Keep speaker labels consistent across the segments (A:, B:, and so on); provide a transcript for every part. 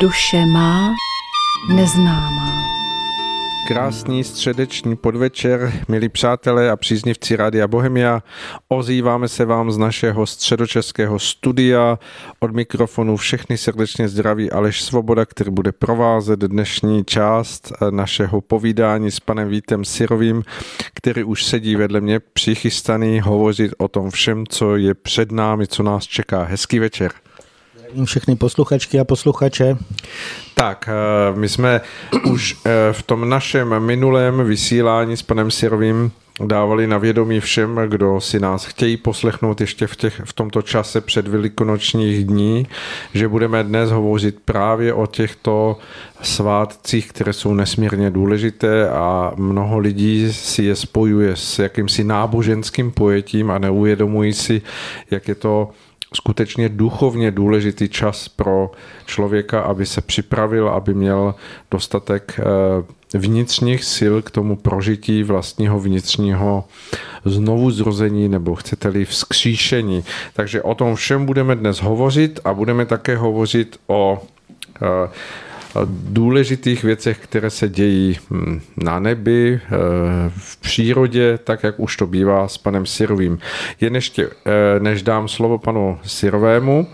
A: Duše má neznámá.
B: Krásný středeční podvečer, milí přátelé a příznivci Rádia Bohemia. Ozýváme se vám z našeho středočeského studia. Od mikrofonu všechny srdečně zdraví Aleš Svoboda, který bude provázet dnešní část našeho povídání s panem Vítem Sirovým, který už sedí vedle mě přichystaný hovořit o tom všem, co je před námi, co nás čeká. Hezký večer.
C: Zdravím všechny posluchačky a posluchače.
B: Tak, eh, my jsme už eh, v tom našem minulém vysílání s panem Sirovým dávali na vědomí všem, kdo si nás chtějí poslechnout ještě v, těch, v tomto čase před velikonočních dní, že budeme dnes hovořit právě o těchto svátcích, které jsou nesmírně důležité a mnoho lidí si je spojuje s jakýmsi náboženským pojetím a neuvědomují si, jak je to skutečně duchovně důležitý čas pro člověka, aby se připravil, aby měl dostatek eh, vnitřních sil k tomu prožití vlastního vnitřního znovu zrození nebo chcete-li vzkříšení. Takže o tom všem budeme dnes hovořit a budeme také hovořit o eh, důležitých věcech, které se dějí hm, na nebi, eh, v přírodě, tak jak už to bývá s panem Sirovým. Jen ještě, eh, než dám slovo panu Sirovému,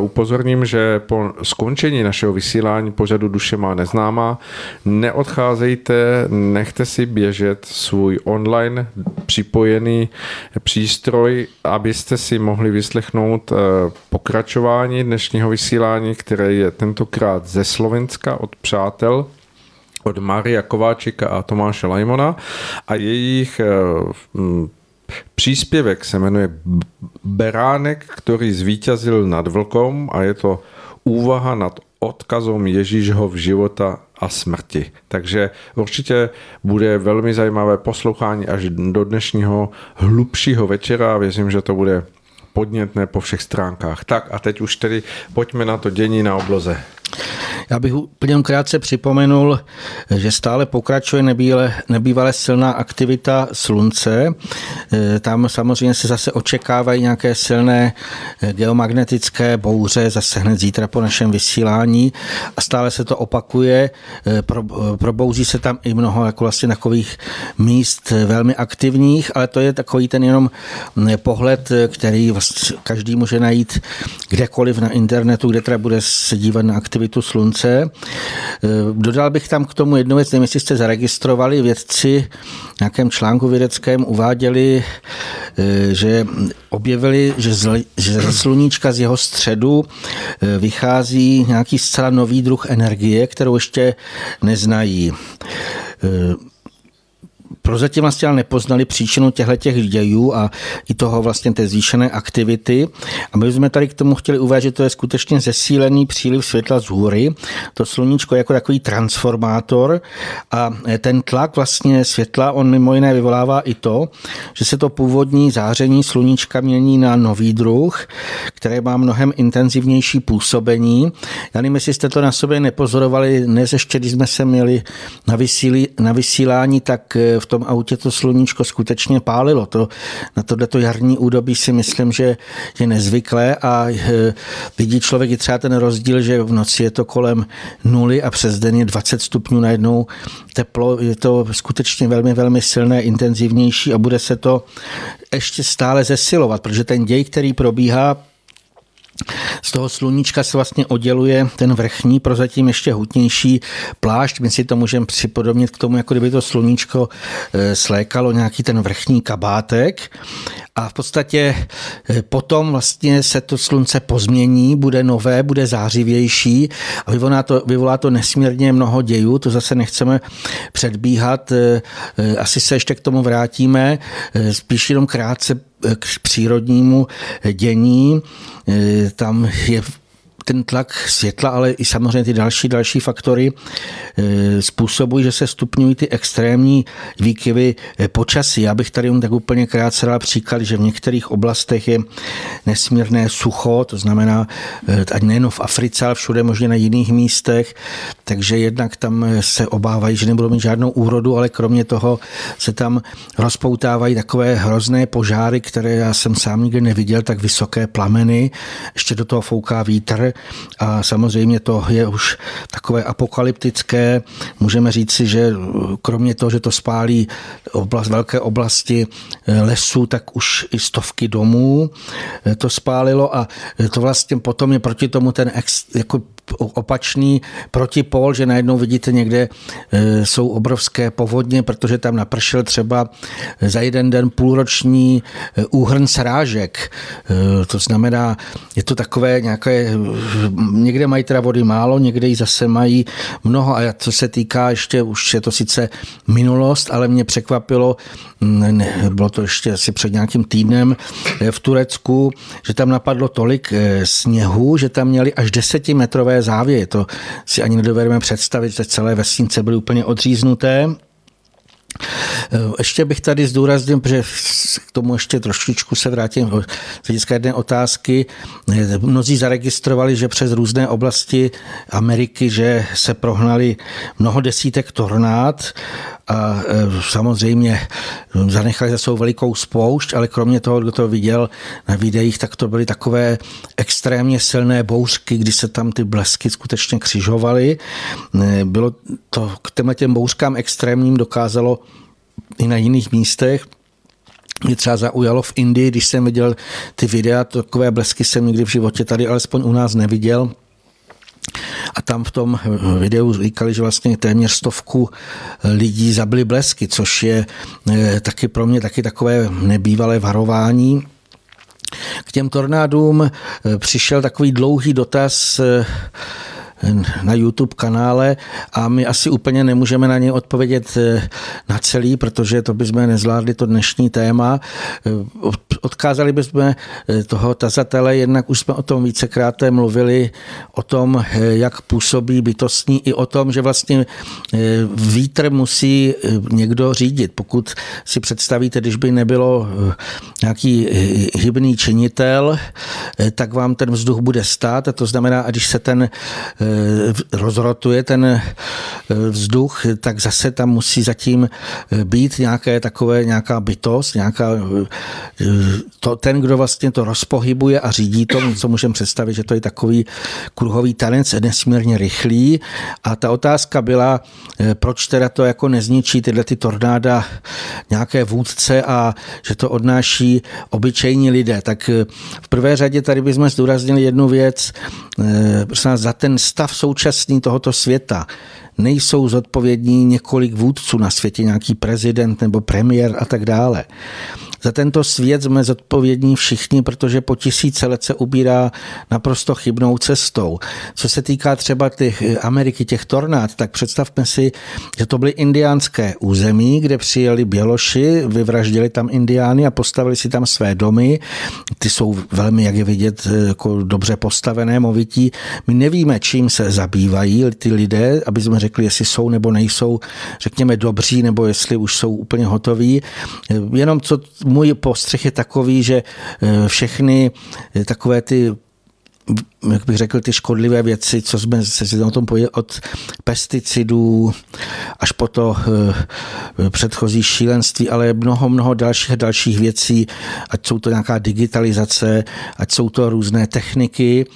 B: upozorním, že po skončení našeho vysílání pořadu Duše má neznámá, neodcházejte, nechte si běžet svůj online připojený přístroj, abyste si mohli vyslechnout eh, pokračování dnešního vysílání, které je tentokrát ze Slovenska od přátel od Maria Kováčika a Tomáše Lajmona a jejich eh, Příspěvek se jmenuje Beránek, který zvítězil nad vlkom a je to úvaha nad odkazom Ježíšho v života a smrti. Takže určitě bude velmi zajímavé poslouchání až do dnešního hlubšího večera a věřím, že to bude podnětné po všech stránkách. Tak a teď už tedy pojďme na to dění na obloze.
C: Já bych úplně krátce připomenul, že stále pokračuje nebývale, nebývale silná aktivita slunce. E, tam samozřejmě se zase očekávají nějaké silné e, geomagnetické bouře, zase hned zítra po našem vysílání a stále se to opakuje. E, probouzí se tam i mnoho jako vlastně takových míst velmi aktivních, ale to je takový ten jenom pohled, který vlastně každý může najít kdekoliv na internetu, kde teda bude se dívat na aktivitu slunce slunce. Eh, dodal bych tam k tomu jednu věc, nevím, jestli jste zaregistrovali, vědci v nějakém článku vědeckém uváděli, eh, že objevili, že ze sluníčka z jeho středu eh, vychází nějaký zcela nový druh energie, kterou ještě neznají prozatím vlastně ale nepoznali příčinu těchto těch dějů a i toho vlastně té zvýšené aktivity. A my jsme tady k tomu chtěli uvést, že to je skutečně zesílený příliv světla z hůry. To sluníčko jako takový transformátor a ten tlak vlastně světla, on mimo jiné vyvolává i to, že se to původní záření sluníčka mění na nový druh, které má mnohem intenzivnější působení. Já nevím, jestli jste to na sobě nepozorovali, dnes ještě, když jsme se měli na, vysílí, na vysílání, tak v tom autě to sluníčko skutečně pálilo. To, na tohleto jarní údobí si myslím, že je nezvyklé a e, vidí člověk i třeba ten rozdíl, že v noci je to kolem nuly a přes den je 20 stupňů najednou teplo. Je to skutečně velmi, velmi silné, intenzivnější a bude se to ještě stále zesilovat, protože ten děj, který probíhá, z toho sluníčka se vlastně odděluje ten vrchní, prozatím ještě hutnější plášť. My si to můžeme připodobnit k tomu, jako kdyby to sluníčko eh, slékalo nějaký ten vrchní kabátek. A v podstatě eh, potom vlastně se to slunce pozmění, bude nové, bude zářivější a vyvolá to, vyvolá to nesmírně mnoho dějů, to zase nechceme předbíhat, eh, asi se ještě k tomu vrátíme, spíš jenom krátce k přírodnímu dění. Tam je ten tlak světla, ale i samozřejmě ty další, další faktory e, způsobují, že se stupňují ty extrémní výkyvy e, počasí. Já bych tady jen tak úplně krátce dal příklad, že v některých oblastech je nesmírné sucho, to znamená, e, ať nejen v Africe, ale všude možně na jiných místech, takže jednak tam se obávají, že nebudou mít žádnou úrodu, ale kromě toho se tam rozpoutávají takové hrozné požáry, které já jsem sám nikdy neviděl, tak vysoké plameny, ještě do toho fouká vítr, a samozřejmě to je už takové apokalyptické. Můžeme říci, že kromě toho, že to spálí oblast, velké oblasti lesů, tak už i stovky domů to spálilo a to vlastně potom je proti tomu ten ex, jako opačný protipol, že najednou vidíte někde jsou obrovské povodně, protože tam napršel třeba za jeden den půlroční úhrn srážek. To znamená, je to takové nějaké, někde mají teda vody málo, někde ji zase mají mnoho a co se týká ještě, už je to sice minulost, ale mě překvapilo, ne, bylo to ještě asi před nějakým týdnem v Turecku, že tam napadlo tolik sněhu, že tam měli až desetimetrové závěje. To si ani nedovedeme představit, že celé vesnice byly úplně odříznuté. Ještě bych tady zdůraznil, že k tomu ještě trošičku se vrátím z hlediska jedné otázky. Mnozí zaregistrovali, že přes různé oblasti Ameriky, že se prohnali mnoho desítek tornád a e, samozřejmě zanechali za svou velikou spoušť, ale kromě toho, kdo to viděl na videích, tak to byly takové extrémně silné bouřky, kdy se tam ty blesky skutečně křižovaly. E, bylo to k těmhle těm bouřkám extrémním dokázalo i na jiných místech mě třeba zaujalo v Indii, když jsem viděl ty videa, takové blesky jsem nikdy v životě tady alespoň u nás neviděl. A tam v tom videu říkali, že vlastně téměř stovku lidí zabili blesky, což je eh, taky pro mě taky takové nebývalé varování. K těm tornádům eh, přišel takový dlouhý dotaz eh, na YouTube kanále a my asi úplně nemůžeme na ně odpovědět eh, na celý, protože to bychom nezvládli to dnešní téma. Eh, odkázali bychom eh, toho tazatele, jednak už jsme o tom vícekrát mluvili, o tom, jak působí bytostní, i o tom, že vlastně vítr musí někdo řídit. Pokud si představíte, když by nebylo nějaký hybný činitel, tak vám ten vzduch bude stát a to znamená, a když se ten rozrotuje ten eh, vzduch, tak zase tam musí zatím eh, být nějaké takové, nějaká bytost, nějaká, to, ten, kdo vlastně to rozpohybuje a řídí to, co můžeme představit, že to je takový kruhový tanec, nesmírně rychlý. A ta otázka byla, proč teda to jako nezničí tyhle ty tornáda nějaké vůdce a že to odnáší obyčejní lidé. Tak v prvé řadě tady bychom zdůraznili jednu věc, za ten stav současný tohoto světa nejsou zodpovědní několik vůdců na světě, nějaký prezident nebo premiér a tak dále. Za tento svět jsme zodpovědní všichni, protože po tisíce let se ubírá naprosto chybnou cestou. Co se týká třeba těch Ameriky, těch tornád, tak představme si, že to byly indiánské území, kde přijeli Běloši, vyvraždili tam indiány a postavili si tam své domy. Ty jsou velmi, jak je vidět, jako dobře postavené, movití. My nevíme, čím se zabývají ty lidé, aby jsme řekli, jestli jsou nebo nejsou, řekněme, dobří, nebo jestli už jsou úplně hotoví. Jenom co můj postřeh je takový, že eh, všechny eh, takové ty jak bych řekl, ty škodlivé věci, co jsme se o tom pojeli, od pesticidů až po to eh, předchozí šílenství, ale mnoho, mnoho dalších dalších věcí, ať jsou to nějaká digitalizace, ať jsou to různé techniky,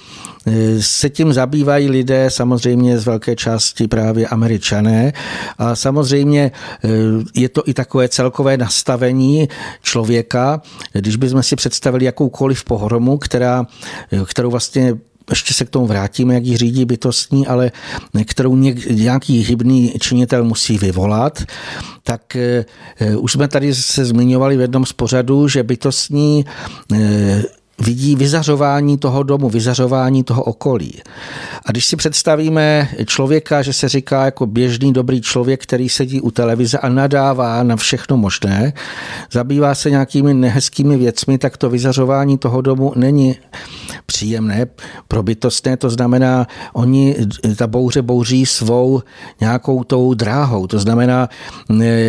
C: se tím zabývají lidé samozřejmě z velké části právě američané. A samozřejmě eh, je to i takové celkové nastavení člověka, když bychom si představili jakoukoliv pohromu, která, eh, kterou vlastně ještě se k tomu vrátíme, jak ji řídí bytostní, ale kterou nějaký hybný činitel musí vyvolat, tak eh, už jsme tady se zmiňovali v jednom z pořadů, že bytostní vidí vyzařování toho domu, vyzařování toho okolí. A když si představíme člověka, že se říká jako běžný dobrý člověk, který sedí u televize a nadává na všechno možné, zabývá se nějakými nehezkými věcmi, tak to vyzařování toho domu není příjemné, probytostné, to znamená, oni, ta bouře bouří svou nějakou tou dráhou, to znamená,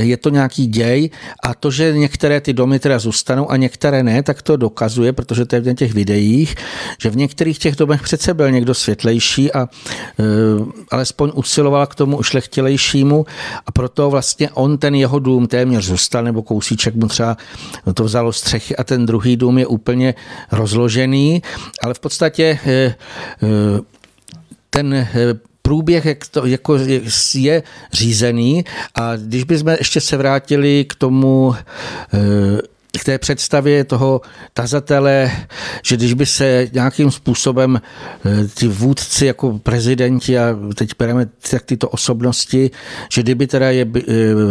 C: je to nějaký děj a to, že některé ty domy teda zůstanou a některé ne, tak to dokazuje, protože to je v těch videích, že v některých těch domech přece byl někdo světlejší a e, alespoň usiloval k tomu ušlechtilejšímu a proto vlastně on ten jeho dům téměř zůstal, nebo kousíček mu třeba to vzalo střechy a ten druhý dům je úplně rozložený, ale v podstatě ten průběh jak to, jako je řízený a když bychom ještě se vrátili k tomu k té představě toho tazatele, že když by se nějakým způsobem eh, ty vůdci jako prezidenti a teď bereme tak tyto osobnosti, že kdyby teda je eh,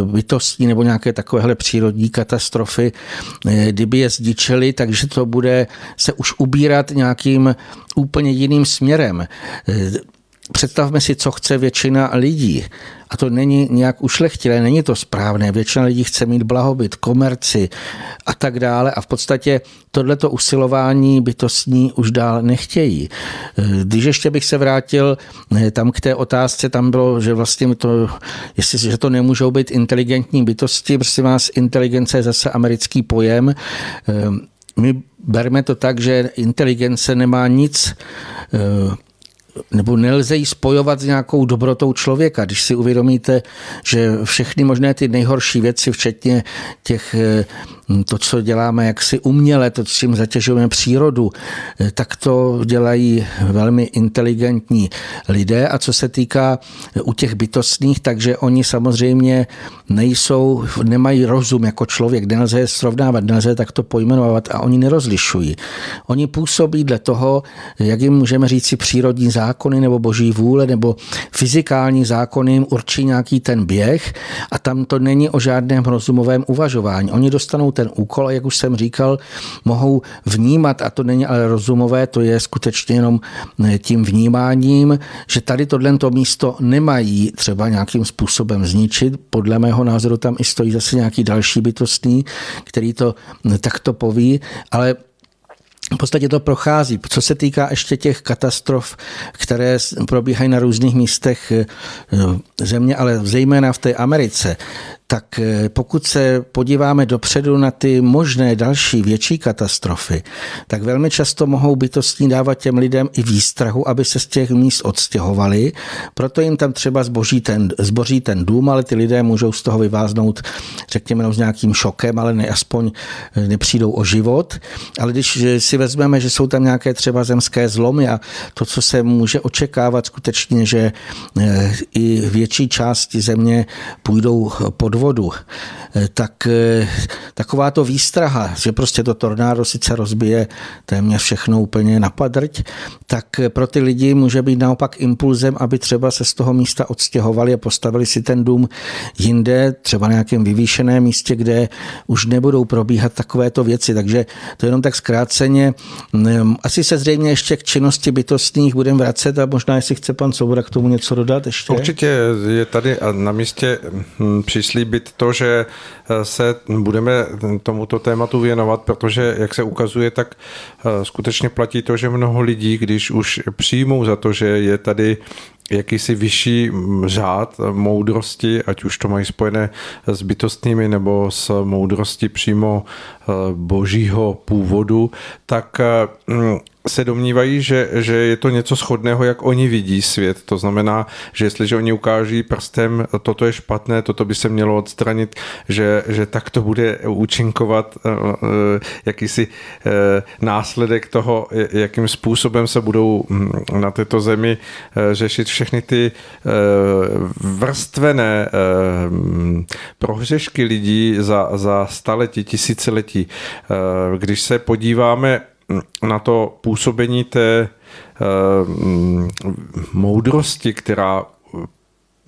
C: bytostní nebo nějaké takovéhle přírodní katastrofy, eh, kdyby je zdičeli, takže to bude se už ubírat nějakým úplně jiným směrem. Představme si, co chce většina lidí. A to není nějak ušlechtilé, není to správné. Většina lidí chce mít blahobyt, komerci a tak dále. A v podstatě tohleto usilování bytostní už dál nechtějí. Když ještě bych se vrátil eh, tam k té otázce, tam bylo, že vlastně to, jestli, že to nemůžou být inteligentní bytosti, prostě vás inteligence je zase americký pojem. Eh, my berme to tak, že inteligence nemá nic eh, nebo nelze ji spojovat s nějakou dobrotou člověka. Když si uvědomíte, že všechny možné ty nejhorší věci, včetně těch eh, to, co děláme jaksi uměle, to, s čím zatěžujeme přírodu, eh, tak to dělají velmi inteligentní lidé. A co se týká eh, u těch bytostných, takže oni samozřejmě nejsou, nemají rozum jako člověk, nelze je srovnávat, nelze je takto pojmenovat a oni nerozlišují. Oni působí dle toho, jak jim můžeme říct přírodní zákony nebo boží vůle nebo fyzikální zákony jim určí nějaký ten běh a tam to není o žádném rozumovém uvažování. Oni dostanou ten úkol a jak už jsem říkal, mohou vnímat, a to není ale rozumové, to je skutečně jenom eh, tím vnímáním, že tady tohle místo nemají třeba nějakým způsobem zničit. Podle mého názoru tam i stojí zase nějaký další bytostný, který to eh, takto poví, ale v podstatě to prochází. Co se týká ještě těch katastrof, které probíhají na různých místech eh, země, ale zejména v té Americe, tak eh, pokud se podíváme dopředu na ty možné další větší katastrofy, tak velmi často mohou bytostní dávat těm lidem i výstrahu, aby se z těch míst odstěhovali. Proto jim tam třeba zboží ten, zboří ten dům, ale ty lidé můžou z toho vyváznout, řekněme, s nějakým šokem, ale ne, aspoň eh, nepřijdou o život. Ale když si vezmeme, že jsou tam nějaké třeba zemské zlomy a to, co se může očekávat skutečně, že eh, i větší části země půjdou pod vodu, eh, tak eh, taková to výstraha, že prostě to tornádo sice rozbije téměř všechno úplně na padrť, tak pro ty lidi může být naopak impulzem, aby třeba se z toho místa odstěhovali a postavili si ten dům jinde, třeba na nějakém vyvýšeném místě, kde už nebudou probíhat takovéto věci. Takže to jenom tak zkráceně. Mm, asi se zřejmě ještě k činnosti bytostných budeme vracet a možná, jestli chce pan Svoboda k tomu něco dodat ještě.
B: Určitě je tady na místě hm, přislíbit slíbit to, že eh, se budeme tomuto tématu věnovat, protože, jak se ukazuje, tak eh, skutečně platí to, že mnoho lidí, když už přijmou za to, že je tady jakýsi vyšší mm, řád moudrosti, ať už to mají spojené s bytostnými nebo s moudrostí přímo eh, božího původu, tak mm, se domnívají, že, že je to něco schodného, jak oni vidí svět. To znamená, že jestliže oni ukáží prstem, toto je špatné, toto by se mělo odstranit, že, že tak to bude účinkovat uh, jakýsi uh, následek toho, jakým způsobem se budou hm, na této zemi řešit všechny ty vrstvené prohřešky lidí za, za staletí, tisíciletí. Když se podíváme na to působení té uh, moudrosti, která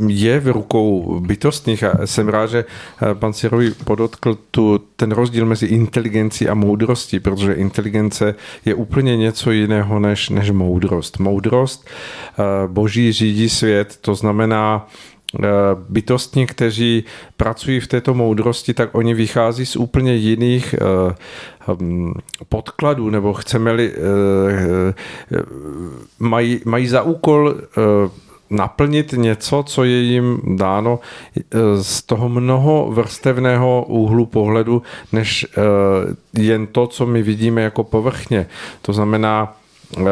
B: je v rukou bytostných a jsem rád, že eh, pan Sirovi podotkl tu, ten rozdíl mezi inteligencí a moudrostí, protože inteligence je úplně něco jiného než, než moudrost. Moudrost, uh, boží řídí svět, to znamená, bytostní, kteří pracují v této moudrosti, tak oni vychází z úplně jiných Hm, podkladů, nebo chceme-li, eh, eh, mají, mají za úkol eh, naplnit něco, co je jim dáno z toho mnoho vrstevného úhlu pohledu, než jen to, co my vidíme jako povrchně. To znamená, Eh,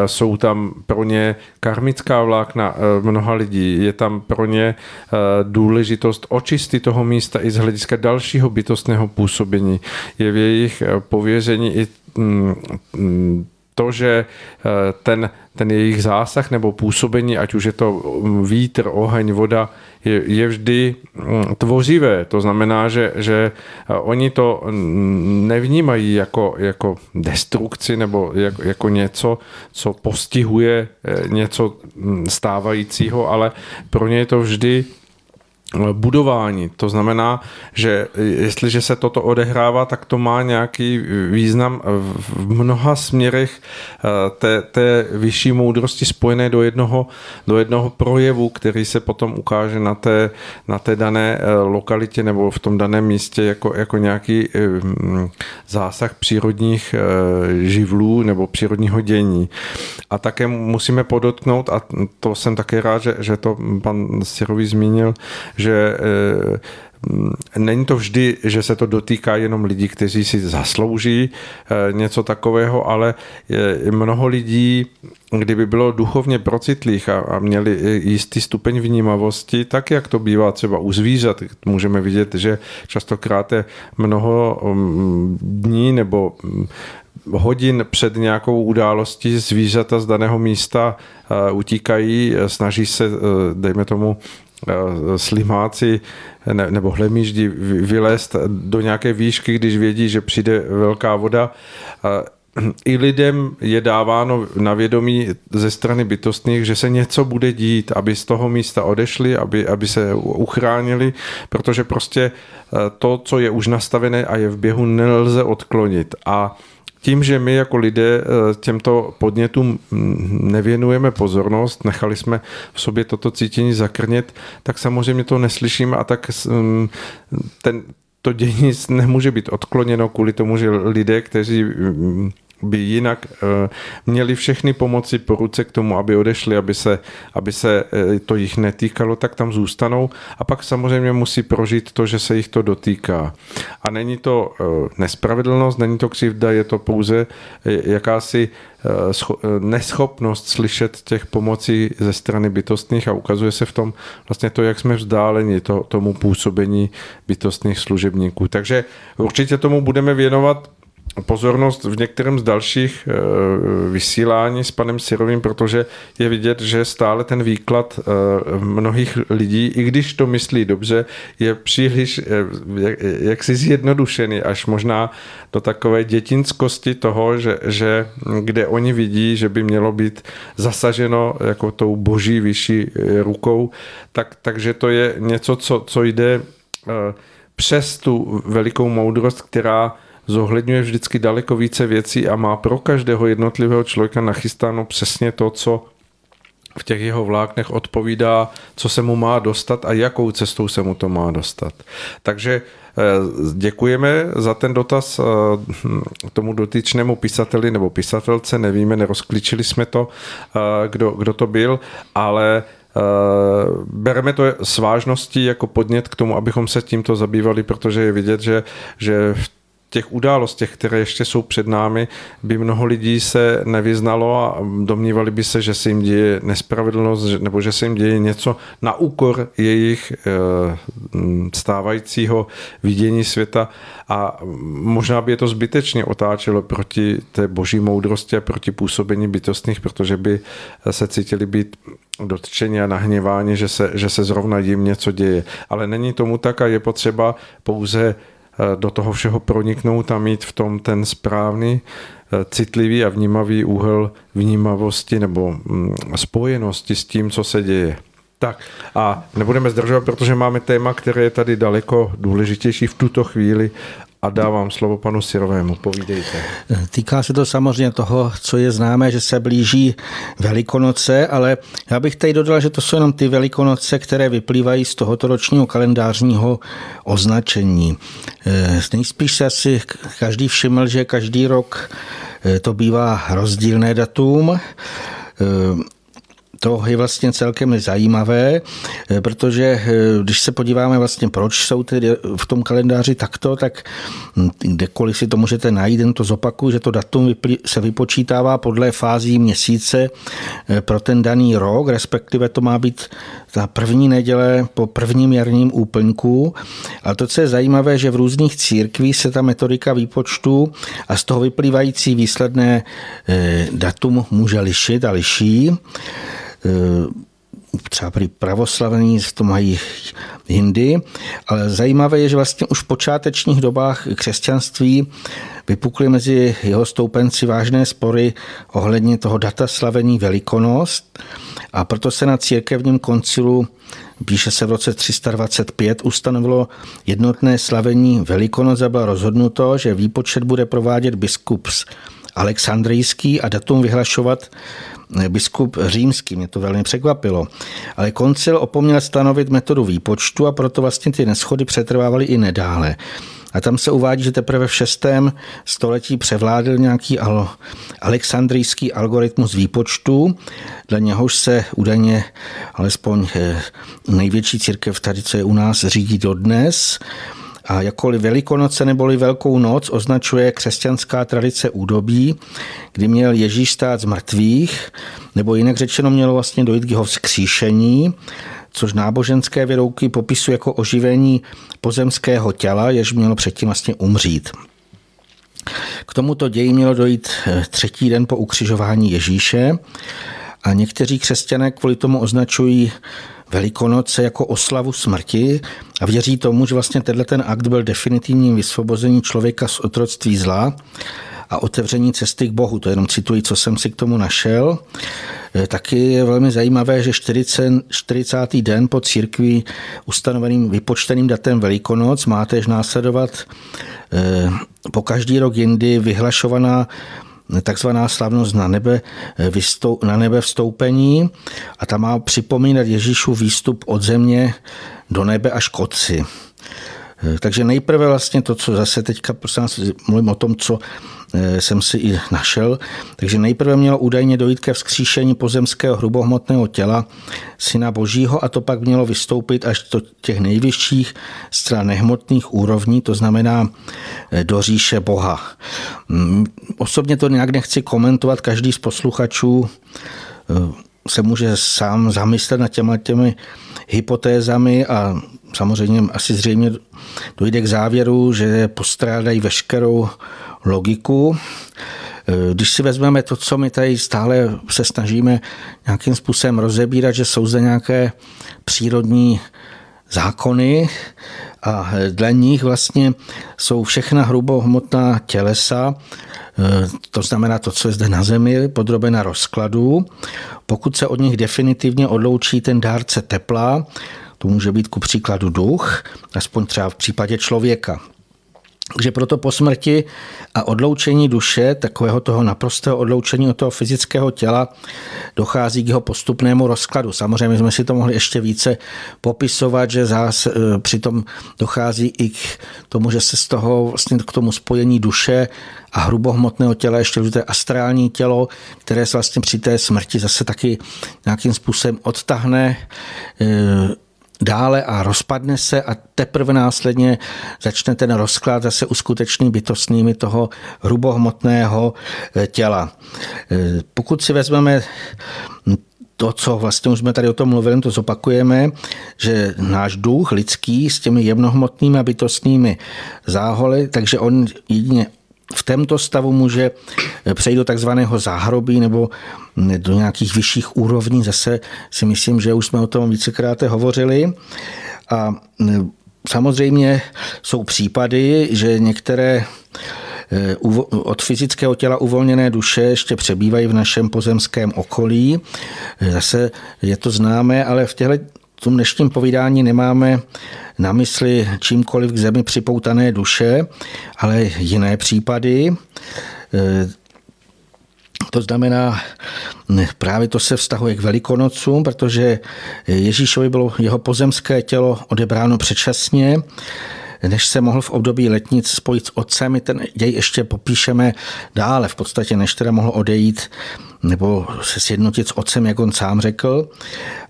B: jsou tam pro ně karmická vlákna eh, mnoha lidí, je tam pro ně eh, důležitost očistit toho místa i z hlediska dalšího bytostného působení. Je v jejich pověření i mm, mm, to, že ten, ten jejich zásah nebo působení, ať už je to vítr, oheň, voda, je, je vždy mm, tvořivé. To znamená, že, že oni to nevnímají jako, jako destrukci nebo jako, jako něco, co postihuje něco mm, stávajícího, ale pro ně je to vždy budování. To znamená, že jestliže se toto odehrává, tak to má nějaký význam v mnoha směrech eh, té, té vyšší moudrosti spojené do jednoho, do jednoho projevu, který se potom ukáže na té, na té dané eh, lokalitě nebo v tom daném místě jako, jako nějaký eh, zásah přírodních živlů nebo přírodního dění. A také musíme podotknout, a to jsem také rád, že, že to pan Sirový zmínil, že eh, Není to vždy, že se to dotýká jenom lidí, kteří si zaslouží eh, něco takového, ale mnoho lidí, kdyby bylo duchovně procitlých a, měli jistý stupeň vnímavosti, tak jak to bývá třeba u zvířat, můžeme vidět, že častokrát je mnoho mm, dní nebo mm, hodin před nějakou událostí zvířata z daného místa eh, utíkají, snaží se, dejme tomu, Eh, slimáci ne, nebo hlemíždi vylézt do nějaké výšky, když vědí, že přijde velká voda. I lidem je dáváno na vědomí ze strany bytostných, že se něco bude dít, aby z toho místa odešli, aby, aby se uchránili, protože prostě eh, to, co je už nastavené a je v běhu, nelze odklonit. A tím, že my jako lidé eh, těmto podnětům nevěnujeme pozornost, nechali jsme v sobě toto cítění zakrnět, tak samozřejmě to neslyšíme a tak mm, ten, to dění nemůže být odkloněno kvůli tomu, že lidé, kteří mm, by jinak eh, měli všechny pomoci po ruce k tomu, aby odešli, aby se, aby se eh, to jich netýkalo, tak tam zůstanou a pak samozřejmě musí prožít to, že se jich to dotýká. A není to eh, nespravedlnost, není to křivda, je to pouze jakási neschopnost slyšet těch pomocí ze strany bytostných a ukazuje se v tom vlastně to, jak jsme vzdáleni to, tomu působení bytostných služebníků. Takže určitě tomu budeme věnovat pozornost v některém z dalších eh, vysílání s panem Sirovým, protože je vidět, že stále ten výklad eh, mnohých lidí, i když to myslí dobře, je příliš eh, jaksi zjednodušený, až možná do takové dětinskosti toho, že, že kde oni vidí, že by mělo být zasaženo jako tou boží vyšší rukou, tak, takže to je něco, co, co jde přes tu velikou moudrost, která zohledňuje vždycky daleko více věcí a má pro každého jednotlivého člověka nachystáno přesně to, co v těch jeho vláknech odpovídá, co se mu má dostat a jakou cestou se mu to má dostat. Takže eh, děkujeme za ten dotaz eh, tomu dotyčnému pisateli nebo pisatelce, nevíme, nerozklíčili jsme to, eh, kdo, kdo to byl, ale bereme to s vážností jako podnět k tomu, abychom se tímto zabývali, protože je vidět, že, že v těch událostech, které ještě jsou před námi, by mnoho lidí se nevyznalo a domnívali by se, že se jim děje nespravedlnost nebo že se jim děje něco na úkor jejich eh, stávajícího vidění světa a možná by je to zbytečně otáčelo proti té boží moudrosti a proti působení bytostných, protože by se cítili být dotčení a nahněváni, že se, že se zrovna jim něco děje. Ale není tomu tak a je potřeba pouze do toho všeho proniknout a mít v tom ten správný, eh, citlivý a vnímavý úhel vnímavosti nebo mm, spojenosti s tím, co se děje. Tak a nebudeme zdržovat, protože máme téma, které je tady daleko důležitější v tuto chvíli a dávám slovo panu Sirovému. Povídejte.
C: Týká se to samozřejmě toho, co je známé, že se blíží Velikonoce, ale já bych tady dodal, že to jsou jenom ty Velikonoce, které vyplývají z tohoto ročního kalendářního označení. Eh, nejspíš se asi každý všiml, že každý rok eh, to bývá rozdílné datum. To je vlastně celkem zajímavé, eh, protože eh, když se podíváme vlastně, proč jsou tedy v tom kalendáři takto, tak hm, kdekoliv si to můžete najít, jen to zopakuju, že to datum se vypočítává podle fází měsíce eh, pro ten daný rok, respektive to má být ta první neděle po prvním jarním úplňku. A to, co je zajímavé, že v různých církvích se ta metodika výpočtu a z toho vyplývající výsledné datum může lišit a liší. Eh, třeba prý pravoslavní to mají jindy, ale zajímavé je, že vlastně už v počátečních dobách křesťanství vypukly mezi jeho stoupenci vážné spory ohledně toho data slavení Velikonost a proto se na církevním koncilu píše se v roce 325, ustanovilo jednotné slavení Velikonoc a bylo rozhodnuto, že výpočet bude provádět biskup Alexandrijský a datum vyhlašovat biskup římský, mě to velmi překvapilo. Ale koncil opomněl stanovit metodu výpočtu a proto vlastně ty neschody přetrvávaly i nedále. A tam se uvádí, že teprve v 6. století převládl nějaký alexandrijský algoritmus výpočtu, dle něhož se údajně alespoň eh, největší církev tady, co je u nás, řídí dodnes. A jakkoliv Velikonoce neboli Velkou noc označuje křesťanská tradice údobí, kdy měl Ježíš stát z mrtvých, nebo jinak řečeno mělo vlastně dojít k jeho vzkříšení, což náboženské věrouky popisují jako oživení pozemského těla, jež mělo předtím vlastně umřít. K tomuto ději mělo dojít třetí den po ukřižování Ježíše a někteří křesťané kvůli tomu označují Velikonoce jako oslavu smrti a věří tomu, že vlastně tenhle ten akt byl definitivním vysvobození člověka z otroctví zla a otevření cesty k Bohu. To jenom cituji, co jsem si k tomu našel. E, taky je velmi zajímavé, že 40, 40. den po církvi ustanoveným vypočteným datem Velikonoc má tež následovat e, po každý rok jindy vyhlašovaná takzvaná slavnost na nebe, vystou, na nebe vstoupení a ta má připomínat Ježíšův výstup od země do nebe až k otci. Takže nejprve vlastně to, co zase teďka prosím, mluvím o tom, co Eh, jsem si i našel. Takže nejprve mělo údajně dojít ke vzkříšení pozemského hrubohmotného těla Syna Božího a to pak mělo vystoupit až do těch nejvyšších stran nehmotných úrovní, to znamená eh, do říše Boha. Mm, osobně to nějak nechci komentovat, každý z posluchačů eh, se může sám zamyslet nad těma těmi hypotézami a samozřejmě asi zřejmě dojde k závěru, že postrádají veškerou logiku. Eh, když si vezmeme to, co my tady stále se snažíme nějakým způsobem rozebírat, že jsou zde nějaké přírodní zákony a dle nich vlastně jsou všechna hrubohmotná tělesa, eh, to znamená to, co je zde na Zemi, podrobena rozkladu. Pokud se od nich definitivně odloučí ten dárce tepla, to může být ku příkladu duch, aspoň třeba v případě člověka. Takže proto po smrti a odloučení duše, takového toho naprostého odloučení od toho fyzického těla, dochází k jeho postupnému rozkladu. Samozřejmě jsme si to mohli ještě více popisovat, že zás, e, přitom dochází i k tomu, že se z toho vlastně k tomu spojení duše a hrubohmotného těla ještě to astrální tělo, které se vlastně při té smrti zase taky nějakým způsobem odtahne e, dále a rozpadne se a teprve následně začne ten rozklad zase uskutečný bytostnými toho hrubohmotného eh, těla. Eh, pokud si vezmeme to, co vlastně už jsme tady o tom mluvili, to zopakujeme, že náš duch lidský s těmi jemnohmotnými a bytostnými záholy, takže on jedině v tomto stavu může přejít do takzvaného záhrobí nebo do nějakých vyšších úrovní. Zase si myslím, že už jsme o tom vícekrát hovořili. A samozřejmě jsou případy, že některé eh, od fyzického těla uvolněné duše ještě přebývají v našem pozemském okolí. Zase je to známé, ale v těchto tom dnešním povídání nemáme na mysli čímkoliv k zemi připoutané duše, ale jiné případy. E, to znamená, právě to se vztahuje k Velikonocům, protože Ježíšovi bylo jeho pozemské tělo odebráno předčasně, než se mohl v období letnic spojit s otcem. My ten děj ještě popíšeme dále, v podstatě než teda mohl odejít nebo se sjednotit s otcem, jak on sám řekl.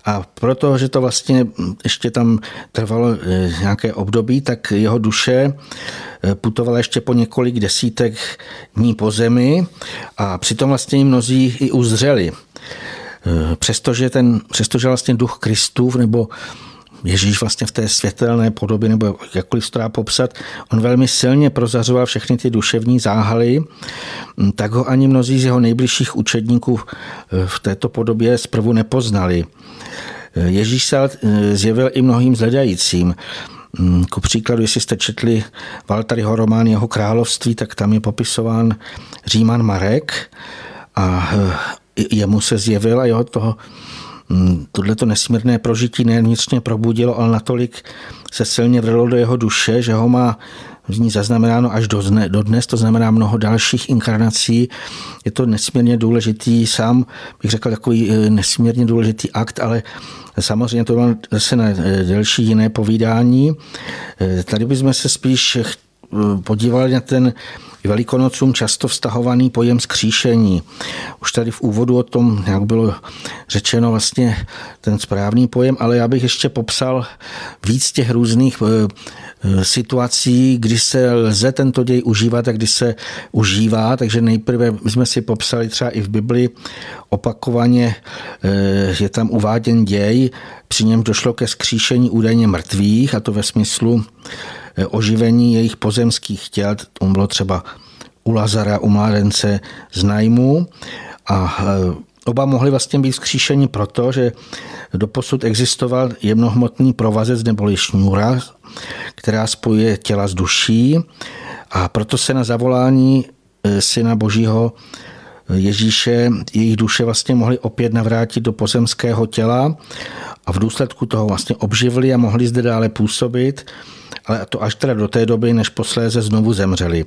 C: A protože to vlastně ještě tam trvalo eh, nějaké období, tak jeho duše eh, putovala ještě po několik desítek dní po zemi a přitom vlastně mnozí i uzřeli. Eh, přestože, ten, přestože vlastně duch Kristův nebo Ježíš vlastně v té světelné podobě, nebo jakkoliv to dá popsat, on velmi silně prozařoval všechny ty duševní záhaly, tak ho ani mnozí z jeho nejbližších učedníků eh, v této podobě zprvu nepoznali. Eh, Ježíš se zjevil i mnohým zhledajícím. Ku příkladu, jestli jste četli Valtaryho román Jeho království, tak tam je popisován Říman Marek a jemu se zjevil a jeho toho tohleto nesmírné prožití nejen vnitřně probudilo, ale natolik se silně vrlo do jeho duše, že ho má z ní zaznamenáno až do, dne, do dnes, to znamená mnoho dalších inkarnací. Je to nesmírně důležitý, sám bych řekl takový e, nesmírně důležitý akt, ale samozřejmě to bylo zase na e, delší jiné povídání. E, tady bychom se spíš podívali na ten Velikonocům často vztahovaný pojem skříšení. Už tady v úvodu o tom, jak bylo řečeno, vlastně ten správný pojem, ale já bych ještě popsal víc těch různých eh, eh, situací, kdy se lze tento děj užívat a kdy se užívá. Takže nejprve jsme si popsali třeba i v Bibli opakovaně, eh, je tam uváděn děj, při něm došlo ke skříšení údajně mrtvých, a to ve smyslu Eh, oživení jejich pozemských těl. To bylo třeba u Lazara, u mládence z najmu. A eh, oba mohli vlastně být vzkříšeni proto, že doposud existoval jemnohmotný provazec neboli šňůra, která spojuje těla s duší a proto se na zavolání eh, Syna Božího Ježíše jejich duše vlastně mohly opět navrátit do pozemského těla v důsledku toho vlastně obživili a mohli zde dále působit ale to až teda do té doby, než posléze znovu zemřeli.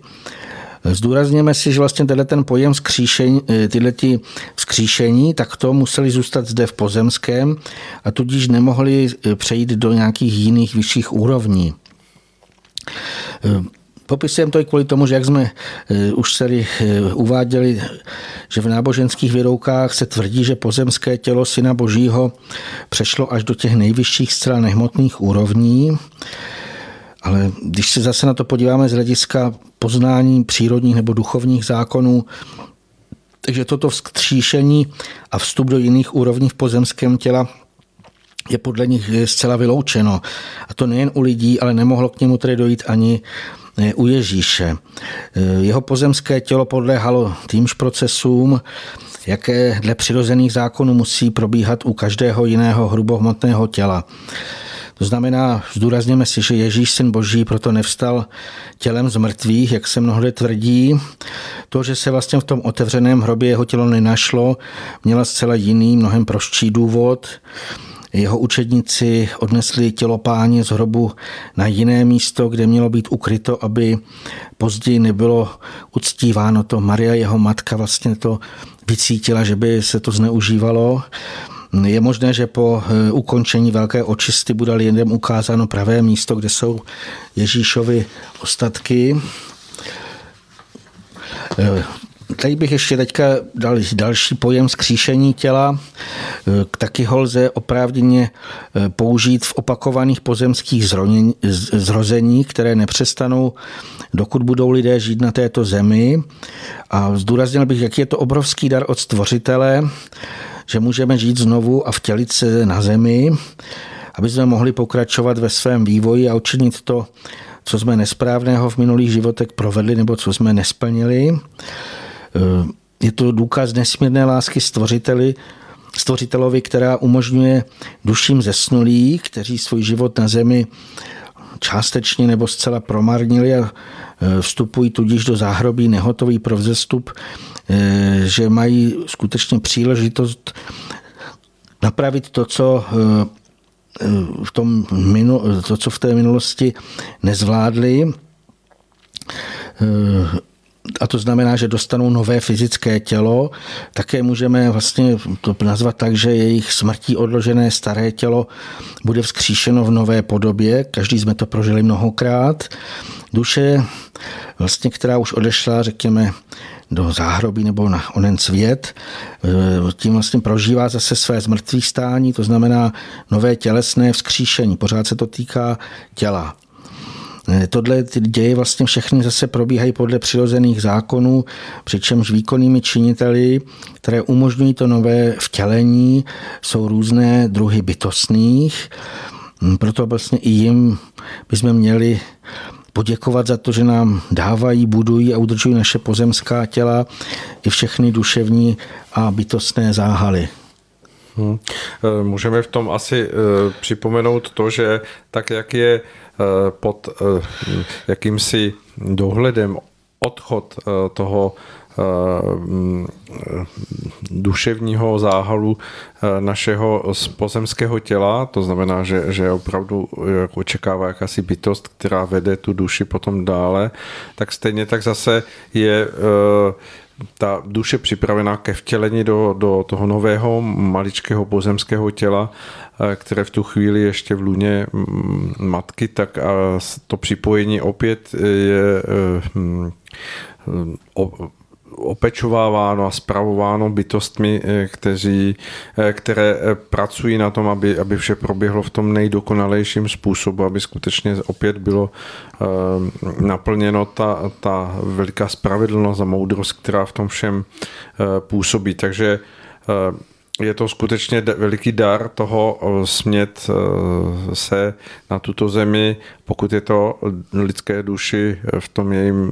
C: Zdůrazněme si, že vlastně tenhle ten pojem skříšení, eh, tyhle ty vzkříšení, tak to museli zůstat zde v pozemském a tudíž nemohli eh, přejít do nějakých jiných vyšších úrovní. Eh, popisujeme to i kvůli tomu, že jak jsme už tady uváděli, že v náboženských věroukách se tvrdí, že pozemské tělo Syna Božího přešlo až do těch nejvyšších zcela nehmotných úrovní. Ale když se zase na to podíváme z hlediska poznání přírodních nebo duchovních zákonů, takže toto vzkříšení a vstup do jiných úrovní v pozemském těla je podle nich zcela vyloučeno. A to nejen u lidí, ale nemohlo k němu tedy dojít ani eh, u Ježíše. Eh, jeho pozemské tělo podléhalo týmž procesům, jaké dle přirozených zákonů musí probíhat u každého jiného hrubohmotného těla. To znamená, zdůrazněme si, že Ježíš, syn Boží, proto nevstal tělem z mrtvých, jak se mnohdy tvrdí. To, že se vlastně v tom otevřeném hrobě jeho tělo nenašlo, měla zcela jiný, mnohem prostší důvod. Jeho učedníci odnesli tělo páně z hrobu na jiné místo, kde mělo být ukryto, aby později nebylo uctíváno to. Maria, jeho matka, vlastně to vycítila, že by se to zneužívalo. Je možné, že po eh, ukončení velké očisty bude lidem ukázáno pravé místo, kde jsou Ježíšovy ostatky. Tady bych ještě teďka dal další pojem skříšení těla. Eh, taky ho lze oprávněně použít v opakovaných pozemských zrození, které nepřestanou, dokud budou lidé žít na této zemi. A zdůraznil bych, jaký je to obrovský dar od stvořitele, že můžeme žít znovu a vtělit se na zemi, aby jsme mohli pokračovat ve svém vývoji a učinit to, co jsme nesprávného v minulých životech provedli nebo co jsme nesplnili. Je to důkaz nesmírné lásky stvořiteli, stvořitelovi, která umožňuje duším zesnulých, kteří svůj život na zemi částečně nebo zcela promarnili a vstupují tudíž do záhrobí nehotový pro vzestup, Eh, že mají skutečně příležitost napravit to, co eh, v, tom minu, to, co v té minulosti nezvládli. Eh, a to znamená, že dostanou nové fyzické tělo. Také můžeme vlastně to nazvat tak, že jejich smrtí odložené staré tělo bude vzkříšeno v nové podobě. Každý jsme to prožili mnohokrát. Duše, vlastně, která už odešla, řekněme, do záhrobí nebo na onen svět. Tím vlastně prožívá zase své zmrtvý stání, to znamená nové tělesné vzkříšení. Pořád se to týká těla. Tohle děje vlastně všechny zase probíhají podle přirozených zákonů, přičemž výkonnými činiteli, které umožňují to nové vtělení, jsou různé druhy bytostných. Proto vlastně i jim bychom měli poděkovat za to, že nám dávají, budují a udržují naše pozemská těla i všechny duševní a bytostné záhaly.
B: Hmm. Můžeme v tom asi eh, připomenout to, že tak, jak je pod eh, jakýmsi dohledem odchod eh, toho mm, duševního záhalu našeho pozemského těla, to znamená, že, že opravdu očekává jakási bytost, která vede tu duši potom dále, tak stejně tak zase je ta duše připravená ke vtělení do, do toho nového maličkého pozemského těla, eh, které v tu chvíli ještě v luně mm, matky, tak a to připojení opět je eh, hm, opečováváno a spravováno bytostmi, eh, kteří, eh, které eh, pracují na tom, aby, aby vše proběhlo v tom nejdokonalejším způsobu, aby skutečně opět bylo naplněno ta, ta veliká spravedlnost a moudrost, která v tom všem působí. Takže je to skutečně veliký dar toho smět se na tuto zemi, pokud je to lidské duši v tom jejím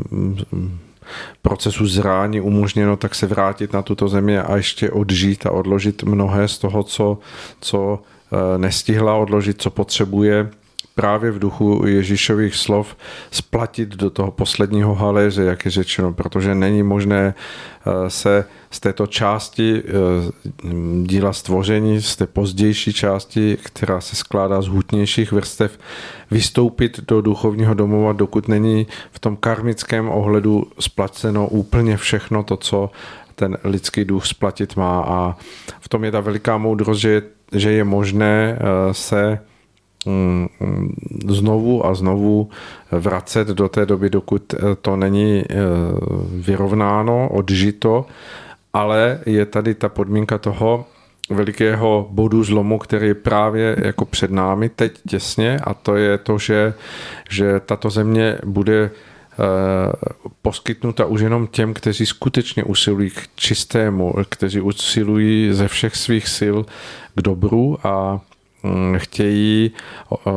B: procesu zrání umožněno tak se vrátit na tuto zemi a ještě odžít a odložit mnohé z toho, co, co eh, nestihla odložit, co potřebuje právě v duchu Ježíšových slov splatit do toho posledního haléře, jak je řečeno, protože není možné eh, se z této části eh, díla stvoření, z té pozdější části, která se skládá z hutnějších vrstev, vystoupit do duchovního domova, dokud není v tom karmickém ohledu splaceno úplně všechno to, co ten lidský duch splatit má. A v tom je ta veliká moudrost, že je, že je možné eh, se znovu a znovu vracet do té doby, dokud eh, to není eh, vyrovnáno, odžito, ale je tady ta podmínka toho velikého bodu zlomu, který je právě jako před námi teď těsně a to je to, že, že tato země bude eh, poskytnuta už jenom těm, kteří skutečně usilují k čistému, kteří usilují ze všech svých sil k dobru a Mm, chtějí eh,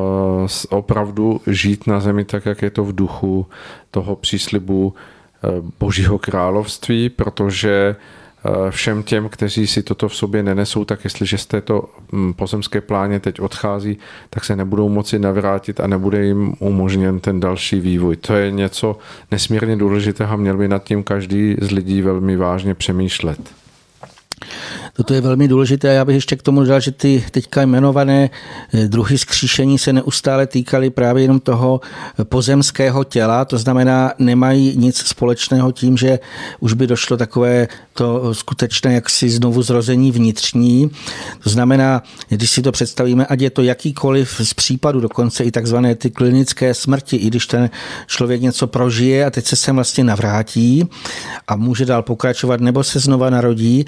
B: opravdu žít na zemi tak, jak je to v duchu toho příslibu eh, Božího království, protože eh, všem těm, kteří si toto v sobě nenesou, tak jestliže z této mm, pozemské pláně teď odchází, tak se nebudou moci navrátit a nebude jim umožněn ten další vývoj. To je něco nesmírně důležitého a měl by nad tím každý z lidí velmi vážně přemýšlet.
C: Toto je velmi důležité. Já bych ještě k tomu dodal, že ty teďka jmenované eh, druhy skříšení se neustále týkaly právě jenom toho pozemského těla, to znamená, nemají nic společného tím, že už by došlo takové to skutečné jaksi znovu zrození vnitřní. To znamená, když si to představíme, ať je to jakýkoliv z případů, dokonce i takzvané ty klinické smrti, i když ten člověk něco prožije a teď se sem vlastně navrátí a může dál pokračovat nebo se znova narodí,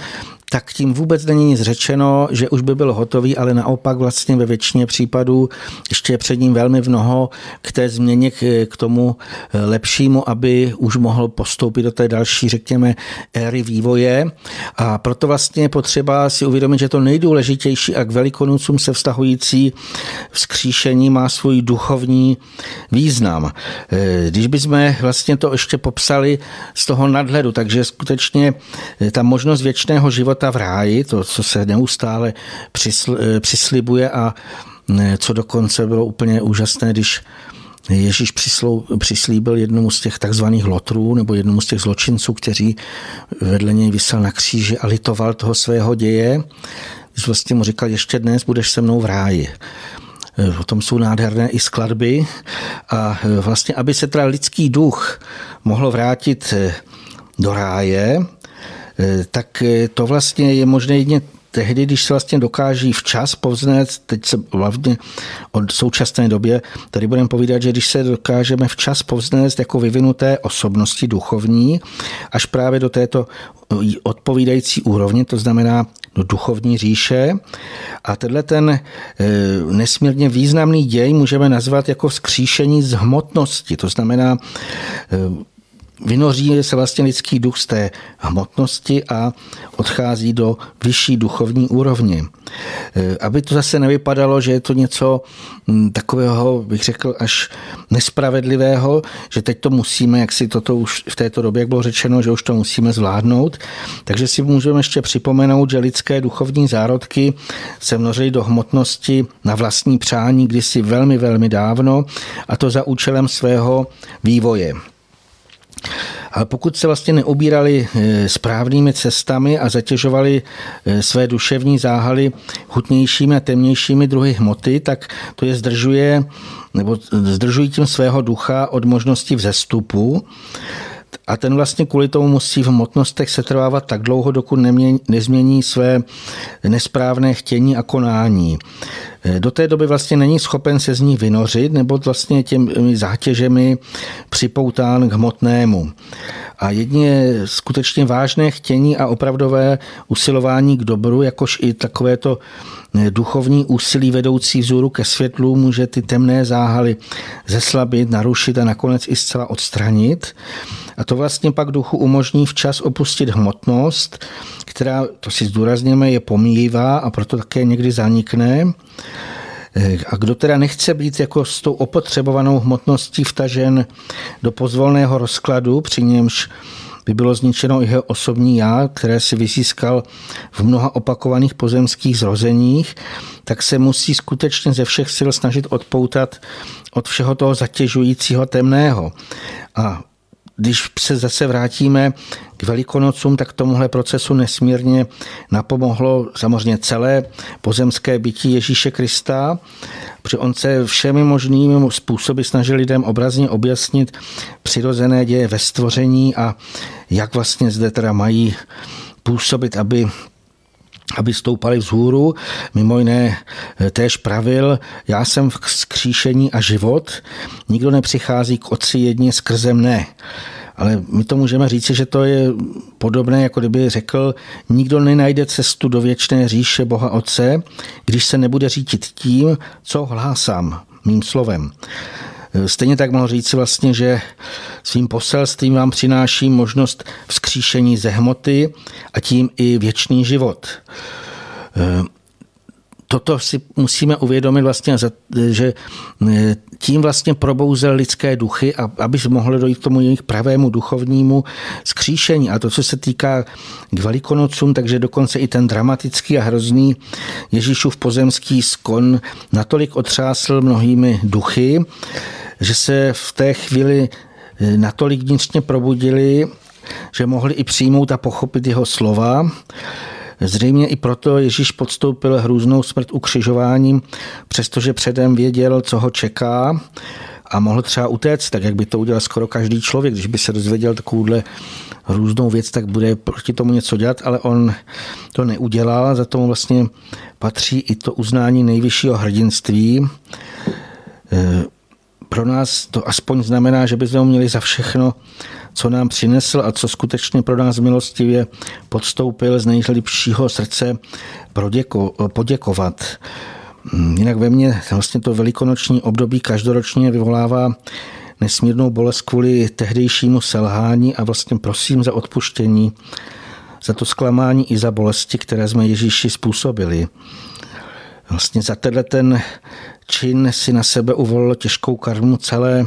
C: tak tím vůbec není nic řečeno, že už by byl hotový, ale naopak vlastně ve většině případů ještě je před ním velmi mnoho k té změně, k tomu lepšímu, aby už mohl postoupit do té další, řekněme, éry vývoje. A proto vlastně je potřeba si uvědomit, že to nejdůležitější a k velikonucům se vztahující vzkříšení má svůj duchovní význam. Když bychom vlastně to ještě popsali z toho nadhledu, takže skutečně ta možnost věčného života života v ráji, to, co se neustále přisl, eh, přislibuje a eh, co dokonce bylo úplně úžasné, když Ježíš přislou, přislíbil jednomu z těch takzvaných lotrů nebo jednomu z těch zločinců, kteří vedle něj vysel na kříži a litoval toho svého děje, když vlastně mu říkal, ještě dnes budeš se mnou v ráji. Eh, o tom jsou nádherné i skladby a vlastně, aby se teda lidský duch mohl vrátit do ráje, tak eh, to vlastně je možné jedině tehdy, když se vlastně dokáží včas povznést, teď se hlavně od současné době, tady budeme povídat, že když se dokážeme včas povznést jako vyvinuté osobnosti duchovní, až právě do této odpovídající úrovně, to znamená do duchovní říše. A tenhle ten nesmírně významný děj můžeme nazvat jako vzkříšení z hmotnosti. To znamená, vynoří se vlastně lidský duch z té hmotnosti a odchází do vyšší duchovní úrovně. E, aby to zase nevypadalo, že je to něco takového, bych řekl, až nespravedlivého, že teď to musíme, jak si toto už v této době, jak bylo řečeno, že už to musíme zvládnout. Takže si můžeme ještě připomenout, že lidské duchovní zárodky se množily do hmotnosti na vlastní přání kdysi velmi, velmi dávno a to za účelem svého vývoje. Ale pokud se vlastně neobírali eh, správnými cestami a zatěžovali eh, své duševní záhaly hutnějšími a temnějšími druhy hmoty, tak to je zdržuje nebo zdržují tím svého ducha od možnosti vzestupu a ten vlastně kvůli tomu musí v hmotnostech setrvávat tak dlouho, dokud nemění, nezmění své nesprávné chtění a konání. Do té doby vlastně není schopen se z ní vynořit nebo vlastně těmi zátěžemi připoután k hmotnému. A jedině skutečně vážné chtění a opravdové usilování k dobru, jakož i takovéto duchovní úsilí vedoucí vzůru ke světlu může ty temné záhaly zeslabit, narušit a nakonec i zcela odstranit. A to vlastně pak duchu umožní včas opustit hmotnost, která, to si zdůrazněme, je pomíjivá a proto také někdy zanikne. A kdo teda nechce být jako s tou opotřebovanou hmotností vtažen do pozvolného rozkladu, při němž by bylo zničeno i jeho osobní já, které si vyzískal v mnoha opakovaných pozemských zrozeních, tak se musí skutečně ze všech sil snažit odpoutat od všeho toho zatěžujícího temného. A když se zase vrátíme k Velikonocům, tak tomuhle procesu nesmírně napomohlo samozřejmě celé pozemské bytí Ježíše Krista, protože on se všemi možnými způsoby snažil lidem obrazně objasnit přirozené děje ve stvoření a jak vlastně zde teda mají působit, aby aby stoupali vzhůru. Mimo jiné eh, též pravil, já jsem v skříšení a život, nikdo nepřichází k otci jedně skrze mne. Ale my to můžeme říci, že to je podobné, jako kdyby řekl, nikdo nenajde cestu do věčné říše Boha Otce, když se nebude řídit tím, co hlásám mým slovem. Stejně tak mohl říci vlastně, že svým poselstvím vám přináší možnost vzkříšení ze hmoty a tím i věčný život toto si musíme uvědomit vlastně, že e, tím vlastně probouzel lidské duchy, aby mohlo dojít k tomu jejich pravému duchovnímu skříšení. A to, co se týká k velikonocům, takže dokonce i ten dramatický a hrozný Ježíšův pozemský skon natolik otřásl mnohými duchy, že se v té chvíli e, natolik vnitřně probudili, že mohli i přijmout a pochopit jeho slova Zřejmě i proto Ježíš podstoupil hrůznou smrt ukřižováním, přestože předem věděl, co ho čeká a mohl třeba utéct, tak jak by to udělal skoro každý člověk, když by se dozvěděl takovouhle různou věc, tak bude proti tomu něco dělat, ale on to neudělal, za tomu vlastně patří i to uznání nejvyššího hrdinství. E, pro nás to aspoň znamená, že bychom měli za všechno co nám přinesl a co skutečně pro nás milostivě podstoupil z nejlepšího srdce poděkovat. Jinak ve mně vlastně to velikonoční období každoročně vyvolává nesmírnou bolest kvůli tehdejšímu selhání a vlastně prosím za odpuštění, za to zklamání i za bolesti, které jsme Ježíši způsobili. Vlastně za tenhle ten čin si na sebe uvolilo těžkou karmu celé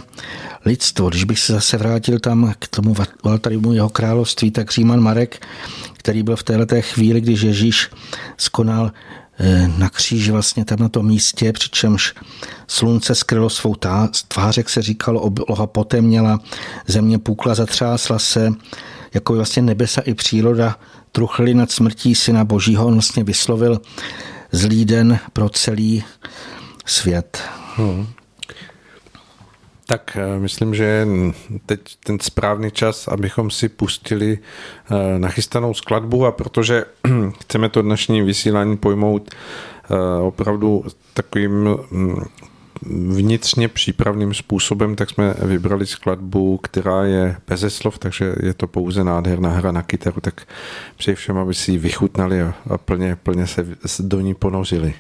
C: lidstvo. Když bych se zase vrátil tam k tomu Valtarimu jeho království, tak Říman Marek, který byl v této chvíli, když Ježíš skonal eh, na kříži vlastně tam na tom místě, přičemž slunce skrylo svou tvář, jak se říkalo, obloha potemněla, země půkla, zatřásla se, jako vlastně nebesa i příroda truchly nad smrtí syna božího. On vlastně vyslovil zlý den pro celý svět. Hmm.
B: Tak eh, myslím, že je teď ten správný čas, abychom si pustili eh, nachystanou skladbu a protože chceme to dnešní vysílání pojmout eh, opravdu takovým mm, vnitřně přípravným způsobem, tak jsme vybrali skladbu, která je bez slov, takže je to pouze nádherná hra na kytaru, tak přeji všem, aby si ji vychutnali a, a plně, plně se do ní ponořili.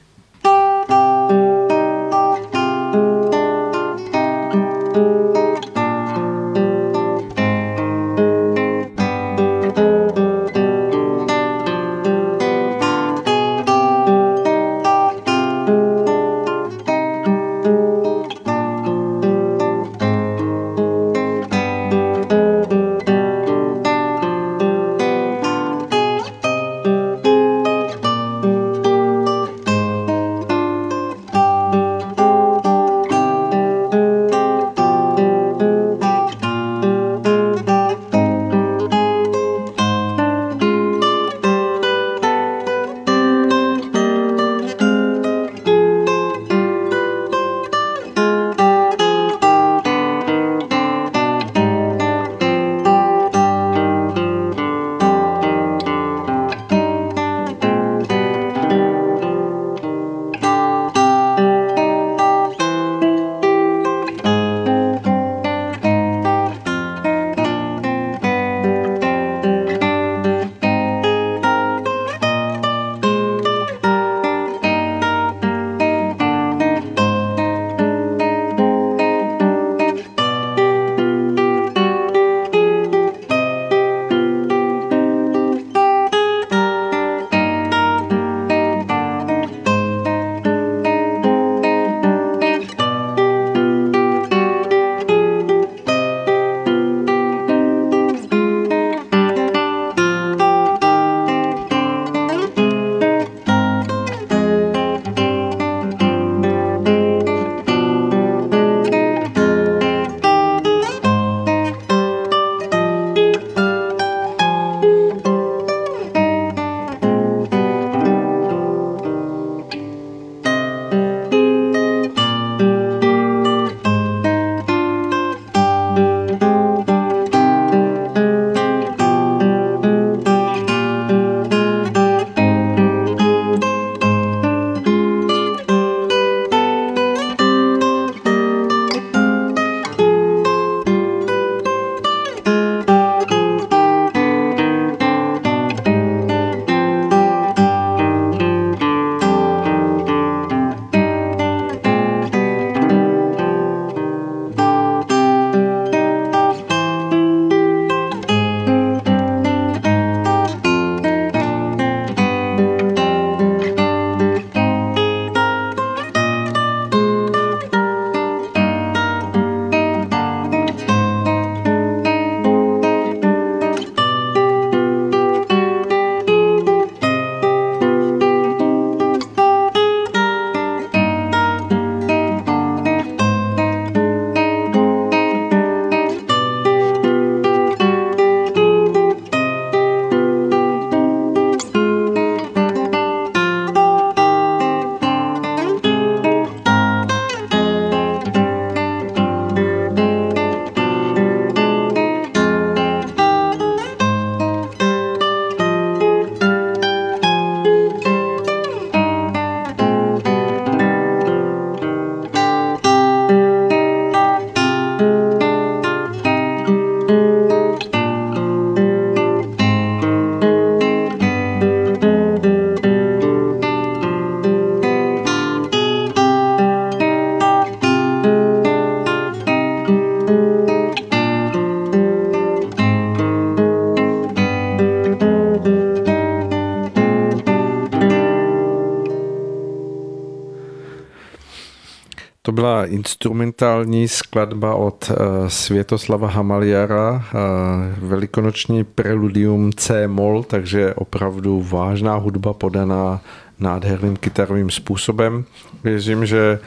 B: Instrumentální skladba od uh, Světoslava Hamaliara, uh, velikonoční preludium C-moll, takže opravdu vážná hudba podaná nádherným kytarovým způsobem. Věřím, že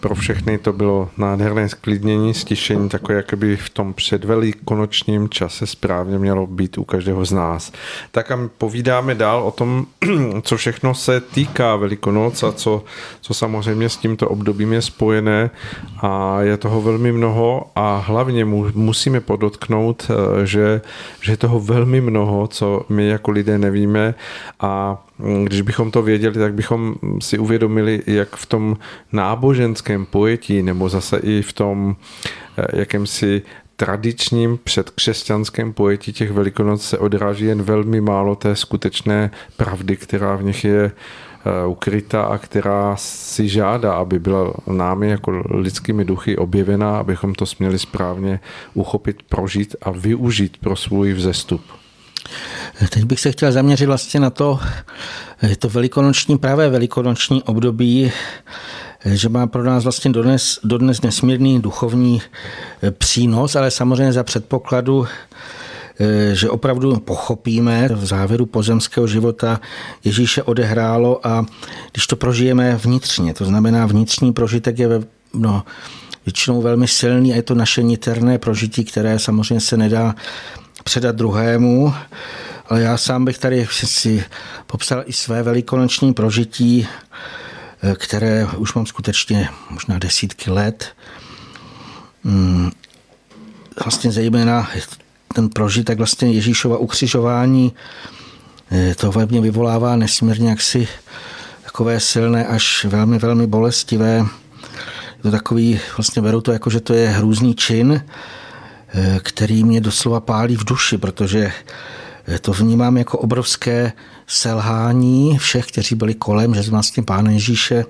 B: pro všechny to bylo nádherné sklidnění, stišení, takové jakoby v tom předvelikonočním čase správně mělo být u každého z nás. Tak a povídáme dál o tom, co všechno se týká Velikonoc a co, co samozřejmě s tímto obdobím je spojené a je toho velmi mnoho a hlavně mu, musíme podotknout, eh, že, že je toho velmi mnoho, co my jako lidé nevíme a když bychom to věděli, tak bychom si uvědomili, jak v tom náboženském pojetí nebo zase i v tom eh, jakémsi tradičním předkřesťanském pojetí těch velikonoc se odráží jen velmi málo té skutečné pravdy, která v nich je eh, ukryta a která si žádá, aby byla námi jako lidskými duchy objevená, abychom to směli správně uchopit, prožít a využít pro svůj vzestup.
C: Teď bych se chtěl zaměřit vlastně na to, to velikonoční, právě velikonoční období, že má pro nás vlastně dodnes, dodnes nesmírný duchovní eh, přínos, ale samozřejmě za předpokladu, eh, že opravdu pochopíme v závěru pozemského života Ježíše odehrálo a když to prožijeme vnitřně, to znamená vnitřní prožitek je no, většinou velmi silný a je to naše niterné prožití, které samozřejmě se nedá předat druhému, ale já sám bych tady si popsal i své velikonoční prožití, eh, které už mám skutečně možná desítky let. Hmm, vlastně zejména ten prožitek vlastně Ježíšova ukřižování, eh, to ve mně vyvolává nesmírně jaksi takové silné až velmi, velmi bolestivé. Je to takový, vlastně beru to jako, že to je hrůzný čin, který mě doslova pálí v duši, protože to vnímám jako obrovské selhání všech, kteří byli kolem, že vlastně Pána Ježíše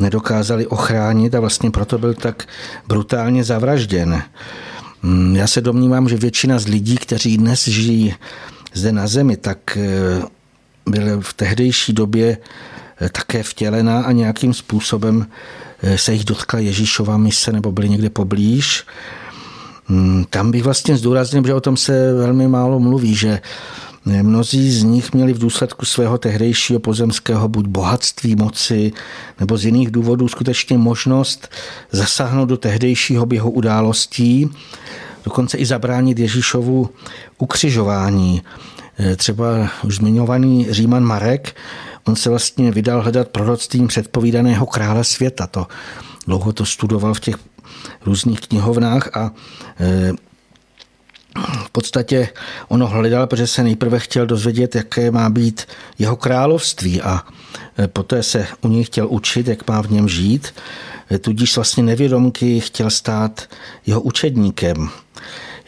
C: nedokázali ochránit a vlastně proto byl tak brutálně zavražděn. Mm, já se domnívám, že většina z lidí, kteří dnes žijí zde na zemi, tak eh, byly v tehdejší době eh, také vtělená a nějakým způsobem eh, se jich dotkla Ježíšova mise nebo byli někde poblíž. Hmm, tam bych vlastně zdůraznil, že o tom se velmi málo mluví, že Mnozí z nich měli v důsledku svého tehdejšího pozemského buď bohatství, moci nebo z jiných důvodů skutečně možnost zasáhnout do tehdejšího běhu událostí, dokonce i zabránit Ježíšovu ukřižování. E, třeba už zmiňovaný Říman Marek, on se vlastně vydal hledat proroctvím předpovídaného krále světa. To dlouho to studoval v těch různých knihovnách a e, v podstatě ono hledal, protože se nejprve chtěl dozvědět, jaké má být jeho království a e, poté se u něj chtěl učit, jak má v něm žít. E, tudíž vlastně nevědomky chtěl stát jeho učedníkem.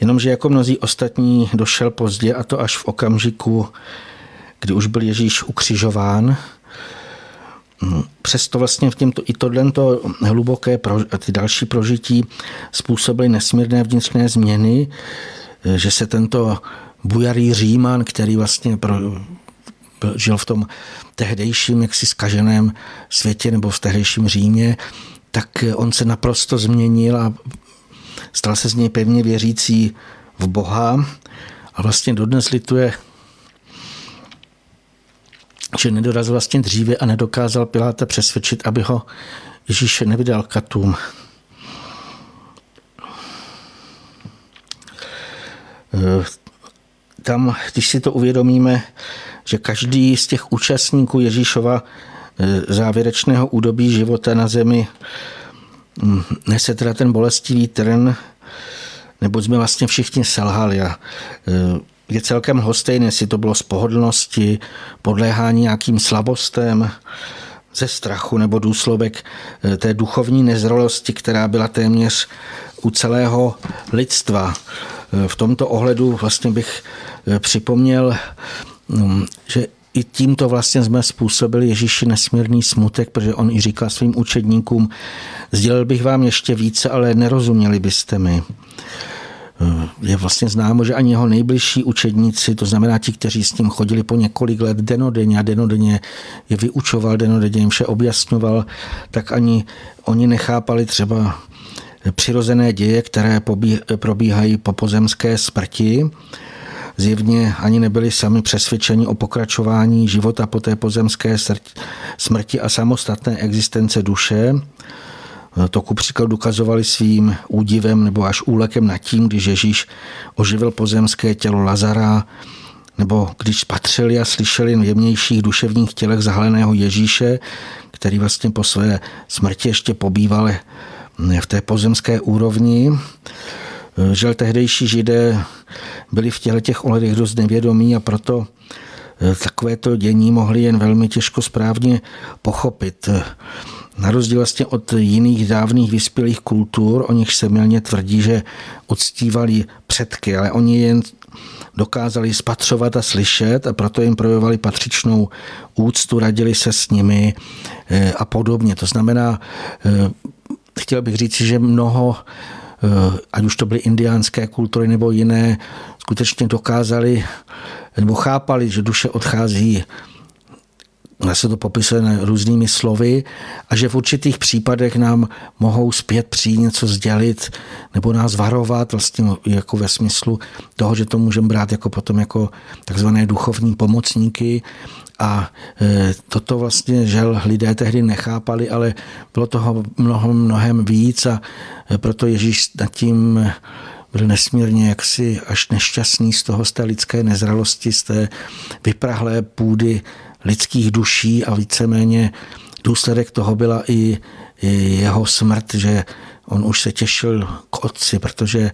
C: Jenomže jako mnozí ostatní došel pozdě a to až v okamžiku, kdy už byl Ježíš ukřižován Přesto vlastně v těmto, i tohle hluboké, ty další prožití způsobily nesmírné vnitřné změny, že se tento bujarý Říman, který vlastně pro, žil v tom tehdejším jaksi skaženém světě nebo v tehdejším Římě, tak on se naprosto změnil a stal se z něj pevně věřící v Boha a vlastně dodnes lituje že nedorazil vlastně dříve a nedokázal Piláta přesvědčit, aby ho Ježíš nevydal katům. Eh, tam, když si to uvědomíme, že každý z těch účastníků Ježíšova eh, závěrečného údobí života na zemi hm, nese teda ten bolestivý trn, nebo jsme vlastně všichni selhali a eh, je celkem hostejné, jestli to bylo z pohodlnosti, podléhání nějakým slabostem, ze strachu nebo důsledek eh, té duchovní nezrolosti, která byla téměř u celého lidstva. Eh, v tomto ohledu vlastně bych eh, připomněl, mm, že i tímto vlastně jsme způsobili Ježíši nesmírný smutek, protože on i říkal svým učedníkům, sdělil bych vám ještě více, ale nerozuměli byste mi. Eh, je vlastně známo, že ani jeho nejbližší učedníci, to znamená ti, kteří s ním chodili po několik let denodenně a denodenně je vyučoval, denodenně jim vše objasňoval, tak ani oni nechápali třeba přirozené děje, které probíhají po pozemské smrti. Zjevně ani nebyli sami přesvědčeni o pokračování života po té pozemské smrti a samostatné existence duše. To ku příkladu dokazovali svým údivem nebo až úlekem nad tím, když Ježíš oživil pozemské tělo Lazara, nebo když spatřili a slyšeli v jemnějších duševních tělech zahaleného Ježíše, který vlastně po své smrti ještě pobýval v té pozemské úrovni. Žel tehdejší židé byli v těle těch ohledech dost nevědomí a proto takovéto dění mohli jen velmi těžko správně pochopit. Na rozdíl vlastně od jiných dávných vyspělých kultur, o nich se milně tvrdí, že uctívali předky, ale oni jen dokázali spatřovat a slyšet a proto jim projevovali patřičnou úctu, radili se s nimi eh, a podobně. To znamená, eh, chtěl bych říct, že mnoho, eh, ať už to byly indiánské kultury nebo jiné, skutečně dokázali nebo chápali, že duše odchází se to popisuje různými slovy a že v určitých případech nám mohou zpět přijít něco sdělit nebo nás varovat vlastně jako ve smyslu toho, že to můžeme brát jako potom jako takzvané duchovní pomocníky. A e, toto vlastně žel lidé tehdy nechápali, ale bylo toho mnoho, mnohem víc a e, proto Ježíš nad tím byl nesmírně jaksi až nešťastný z toho, z té lidské nezralosti, z té vyprahlé půdy lidských duší a víceméně důsledek toho byla i, jeho smrt, že on už se těšil k otci, protože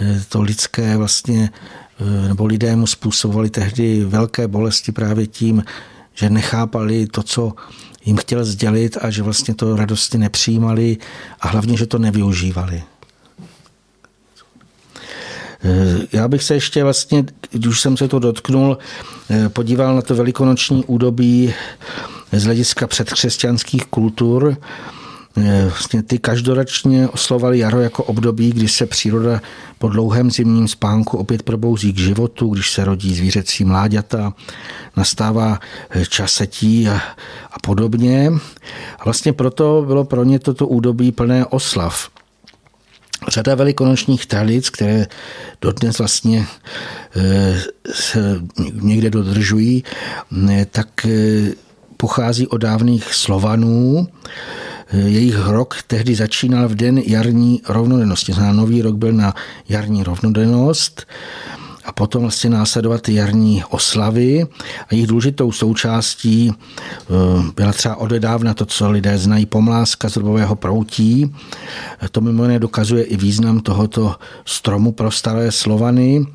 C: eh, to lidské vlastně, eh, nebo lidé mu způsobovali tehdy velké bolesti právě tím, že nechápali to, co jim chtěl sdělit a že vlastně to radosti nepřijímali a hlavně, že to nevyužívali. Eh, já bych se ještě vlastně, když už jsem se to dotknul, eh, podíval na to velikonoční údobí z hlediska předkřesťanských kultur. Eh, vlastně ty každoročně oslovali jaro jako období, kdy se příroda po dlouhém zimním spánku opět probouzí k životu, když se rodí zvířecí mláďata, nastává čas setí a, a podobně. A vlastně proto bylo pro ně toto údobí plné oslav řada velikonočních tradic, které dodnes vlastně eh, se někde dodržují, tak eh, pochází od dávných Slovanů. Eh, jejich rok tehdy začínal v den jarní rovnodennosti. Znamená, nový rok byl na jarní rovnodennost a potom vlastně následovat jarní oslavy a jejich důležitou součástí eh, byla třeba odedávna to, co lidé znají, pomláska z robového proutí. To mimo jiné dokazuje i význam tohoto stromu pro staré Slovany.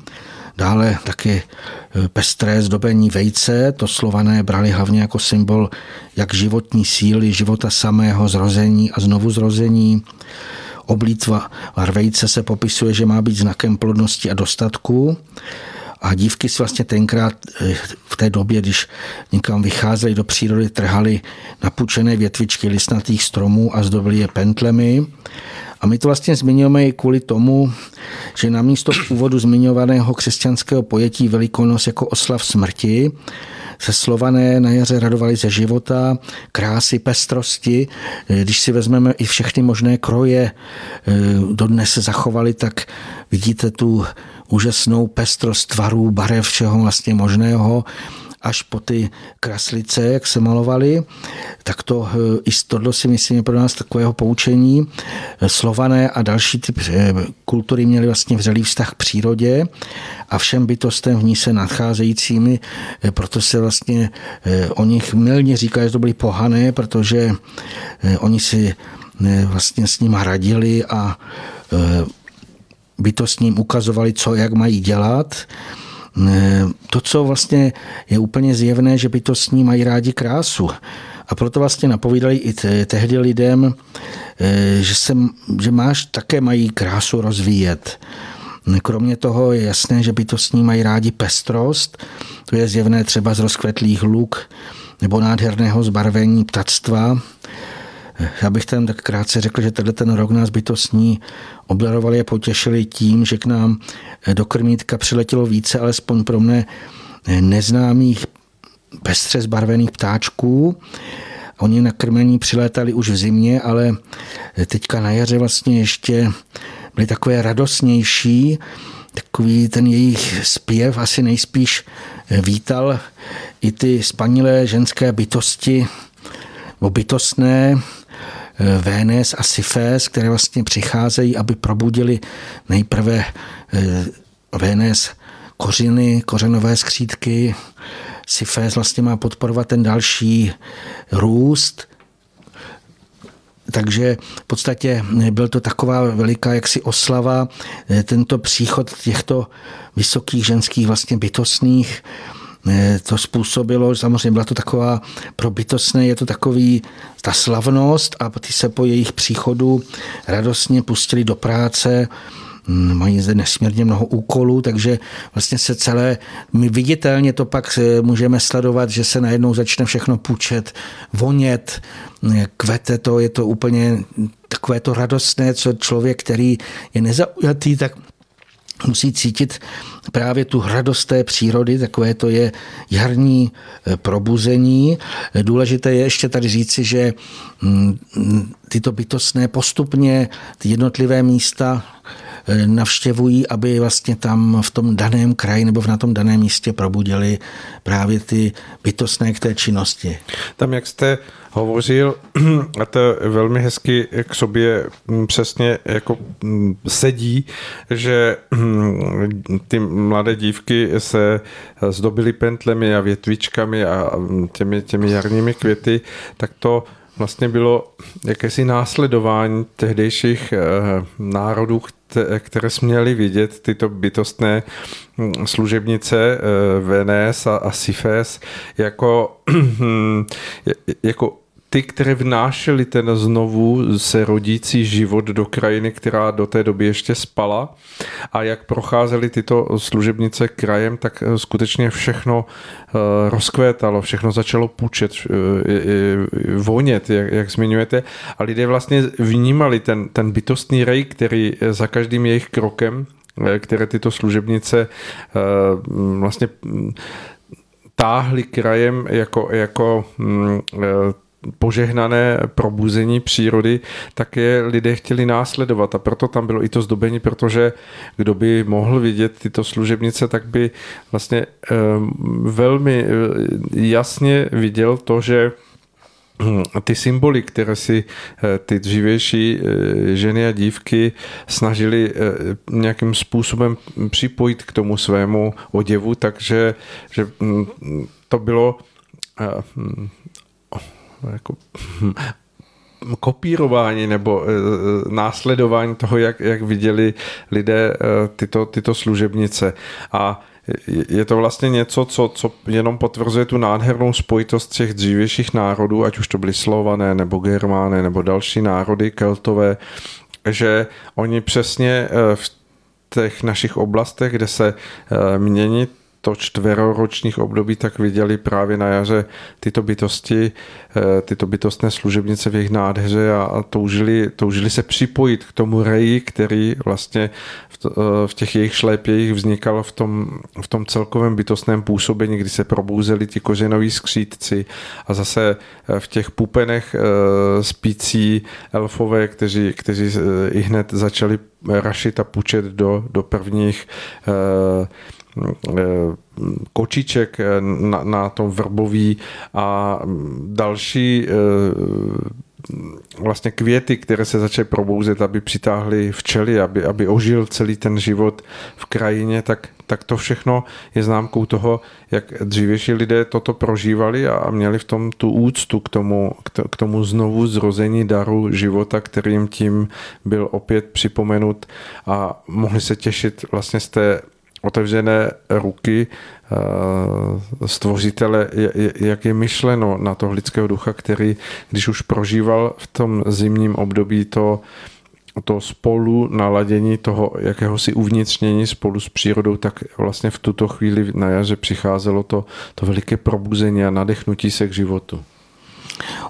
C: Dále taky eh, pestré zdobení vejce, to slované brali hlavně jako symbol jak životní síly, života samého zrození a znovu zrození. Oblítva larvejce se popisuje, že má být znakem plodnosti a dostatku. A dívky si vlastně tenkrát eh, v té době, když někam vycházeli do přírody, trhali napučené větvičky listnatých stromů a zdobili je pentlemi. A my to vlastně zmiňujeme i kvůli tomu, že na místo v úvodu zmiňovaného křesťanského pojetí Velikonos jako oslav smrti se slované na jaře radovali ze života, krásy, pestrosti. Když si vezmeme i všechny možné kroje, eh, dodnes se zachovali, tak vidíte tu úžasnou pestrost tvarů, barev, všeho vlastně možného až po ty kraslice, jak se malovali, tak to eh, i tohle si myslím je pro nás takového poučení. Slované a další typ eh, kultury měly vlastně vřelý vztah k přírodě a všem bytostem v ní se nadcházejícími, eh, proto se vlastně o nich milně říká, že to byly pohané, protože oni si vlastně s ním radili a bytostním ukazovali, co jak mají dělat to, co vlastně je úplně zjevné, že by to s ní mají rádi krásu. A proto vlastně napovídali i tehdy lidem, eh, že, se, že máš také mají krásu rozvíjet. Kromě toho je jasné, že by to s ní mají rádi pestrost, to je zjevné třeba z rozkvetlých luk nebo nádherného zbarvení ptactva, já bych tam tak krátce řekl, že tenhle ten rok nás bytostní obdarovali a potěšili tím, že k nám do krmítka přiletělo více, alespoň pro mne, neznámých pestře zbarvených ptáčků. Oni na krmení přilétali už v zimě, ale teďka na jaře vlastně ještě byli takové radostnější. Takový ten jejich zpěv asi nejspíš vítal i ty spanilé ženské bytosti, bytostné, Vénes a Sifés, které vlastně přicházejí, aby probudili nejprve Vénes kořiny, kořenové skřídky. Sifés vlastně má podporovat ten další růst, takže v podstatě byl to taková veliká jaksi oslava, tento příchod těchto vysokých ženských vlastně bytostných Eh, to způsobilo, samozřejmě byla to taková pro bytostné, je to takový ta slavnost a ty se po jejich příchodu radostně pustili do práce, hm, mají zde nesmírně mnoho úkolů, takže vlastně se celé, my viditelně to pak eh, můžeme sledovat, že se najednou začne všechno půjčet, vonět, eh, kvete to, je to úplně takové to radostné, co člověk, který je nezaujatý, tak musí cítit právě tu radost té přírody, takové to je jarní eh, probuzení. Důležité je ještě tady říci, že mm, tyto bytostné postupně ty jednotlivé místa navštěvují, aby vlastně tam v tom daném kraji nebo na tom daném místě probudili právě ty bytostné k té činnosti.
B: Tam, jak jste hovořil, a to velmi hezky k sobě mm, přesně jako mm, sedí, že mm, ty mladé dívky se zdobily pentlemi a větvičkami a těmi, těmi jarními květy, tak to vlastně bylo jakési následování tehdejších eh, národů, které směly vidět tyto bytostné služebnice eh, Venes a Sifes jako, jako ty, které vnášely ten znovu se rodící život do krajiny, která do té doby ještě spala a jak procházely tyto služebnice krajem, tak eh, skutečně všechno eh, rozkvétalo, všechno začalo půjčet, eh, vonět, jak, jak zmiňujete. A lidé vlastně vnímali ten, ten bytostný rej, který za každým jejich krokem, které tyto služebnice vlastně mm, táhly krajem jako, jako mm, požehnané probuzení přírody, tak je lidé chtěli následovat. A proto tam bylo i to zdobení, protože kdo by mohl vidět tyto služebnice, tak by vlastně ehm, velmi eh, jasně viděl to, že hm, ty symboly, které si eh, ty dřívější eh, ženy a dívky snažili nějakým způsobem připojit k tomu svému oděvu, takže že hm, to bylo hm, jako kopírování nebo e, následování toho, jak, jak viděli lidé e, tyto, tyto služebnice. A je to vlastně něco, co, co jenom potvrzuje tu nádhernou spojitost těch dřívějších národů, ať už to byly Slované, nebo Germány, nebo další národy, Keltové, že oni přesně v těch našich oblastech, kde se mění to čtveroročních období, tak viděli právě na jaře tyto bytosti, eh, tyto bytostné služebnice v jejich nádheře a toužili, toužili se připojit k tomu reji, který vlastně v, eh, v těch jejich šlépějích vznikal v tom, v tom celkovém bytostném působení, kdy se probouzeli ti kořenoví skřítci a zase eh, v těch pupenech spící elfové, kteří, kteří i hned začali rašit a pučet do, do prvních kočiček eh, na, na tom vrbový a další eh, vlastně květy, které se začaly probouzet, aby přitáhly včely, aby, aby ožil celý ten život v krajině, tak, tak to všechno je známkou toho, jak dřívější lidé toto prožívali a měli v tom tu úctu k tomu, k tomu znovu zrození daru života, kterým tím byl opět připomenut a mohli se těšit vlastně z té otevřené ruky eh, stvořitele, jak je myšleno na toho lidského ducha, který, když už prožíval v tom zimním období to, to spolu naladění toho jakéhosi uvnitřnění spolu s přírodou, tak vlastně v tuto chvíli na jaře přicházelo to, to veliké probuzení a nadechnutí se k životu.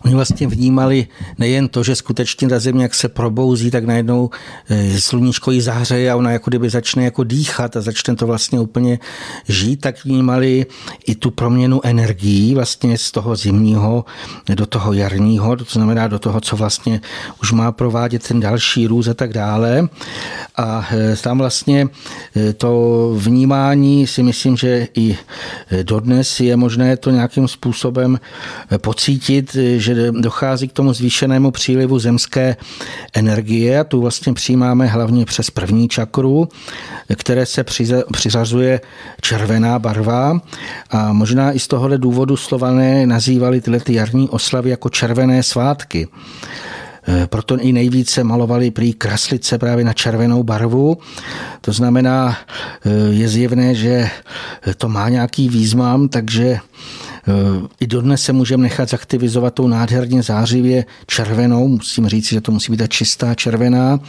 C: Oni vlastně vnímali nejen to, že skutečně ta země, jak se probouzí, tak najednou eh, sluníčko ji zahřeje a ona jako kdyby začne jako dýchat a začne to vlastně úplně žít, tak vnímali i tu proměnu energií vlastně z toho zimního do toho jarního, to znamená do toho, co vlastně už má provádět ten další růz a tak dále. A eh, tam vlastně eh, to vnímání si myslím, že i dodnes je možné to nějakým způsobem pocítit, že dochází k tomu zvýšenému přílivu zemské energie a tu vlastně přijímáme hlavně přes první čakru, které se přiřazuje červená barva a možná i z tohohle důvodu slované nazývali tyhle ty jarní oslavy jako červené svátky. Eh, proto i nejvíce malovali prý kraslice právě na červenou barvu. To znamená, eh, je zjevné, že to má nějaký význam, takže i dodnes se můžeme nechat zaktivizovat tou nádherně zářivě červenou, musím říct, že to musí být ta čistá červená,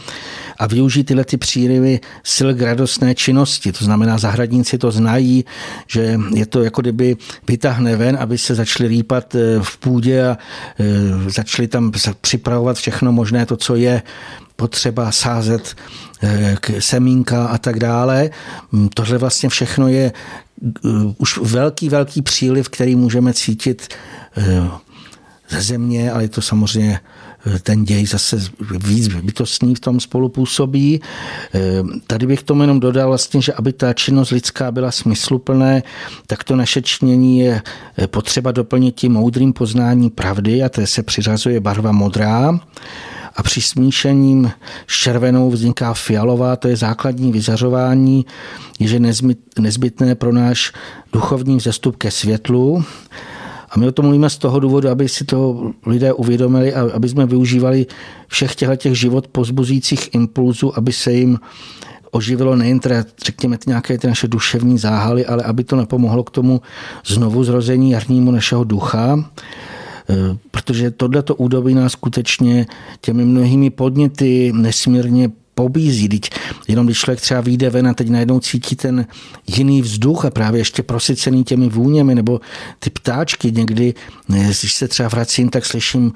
C: a využít tyhle ty příryvy sil k radostné činnosti. To znamená, zahradníci to znají, že je to jako kdyby vytáhne ven, aby se začali rýpat eh, v půdě a eh, začali tam připravovat všechno možné, to, co je potřeba sázet semínka a tak dále. Mm, tohle vlastně všechno je už velký, velký příliv, který můžeme cítit ze země, ale je to samozřejmě ten děj zase víc bytostný v tom spolupůsobí. Tady bych tomu jenom dodal vlastně, že aby ta činnost lidská byla smysluplné, tak to naše čnění je potřeba doplnit tím moudrým poznání pravdy a té se přiřazuje barva modrá a při smíšením s červenou vzniká fialová, to je základní vyzařování, je nezbytné pro náš duchovní vzestup ke světlu. A my o tom mluvíme z toho důvodu, aby si to lidé uvědomili a aby jsme využívali všech těchto život pozbuzících impulzů, aby se jim oživilo nejen teda, řekněme, ty nějaké ty naše duševní záhaly, ale aby to napomohlo k tomu znovu zrození jarnímu našeho ducha. Eh, protože tohleto údobí nás skutečně těmi mnohými podněty nesmírně pobízí. Teď jenom když člověk třeba vyjde ven a teď najednou cítí ten jiný vzduch a právě ještě prosycený těmi vůněmi nebo ty ptáčky někdy, eh, když se třeba vracím, tak slyším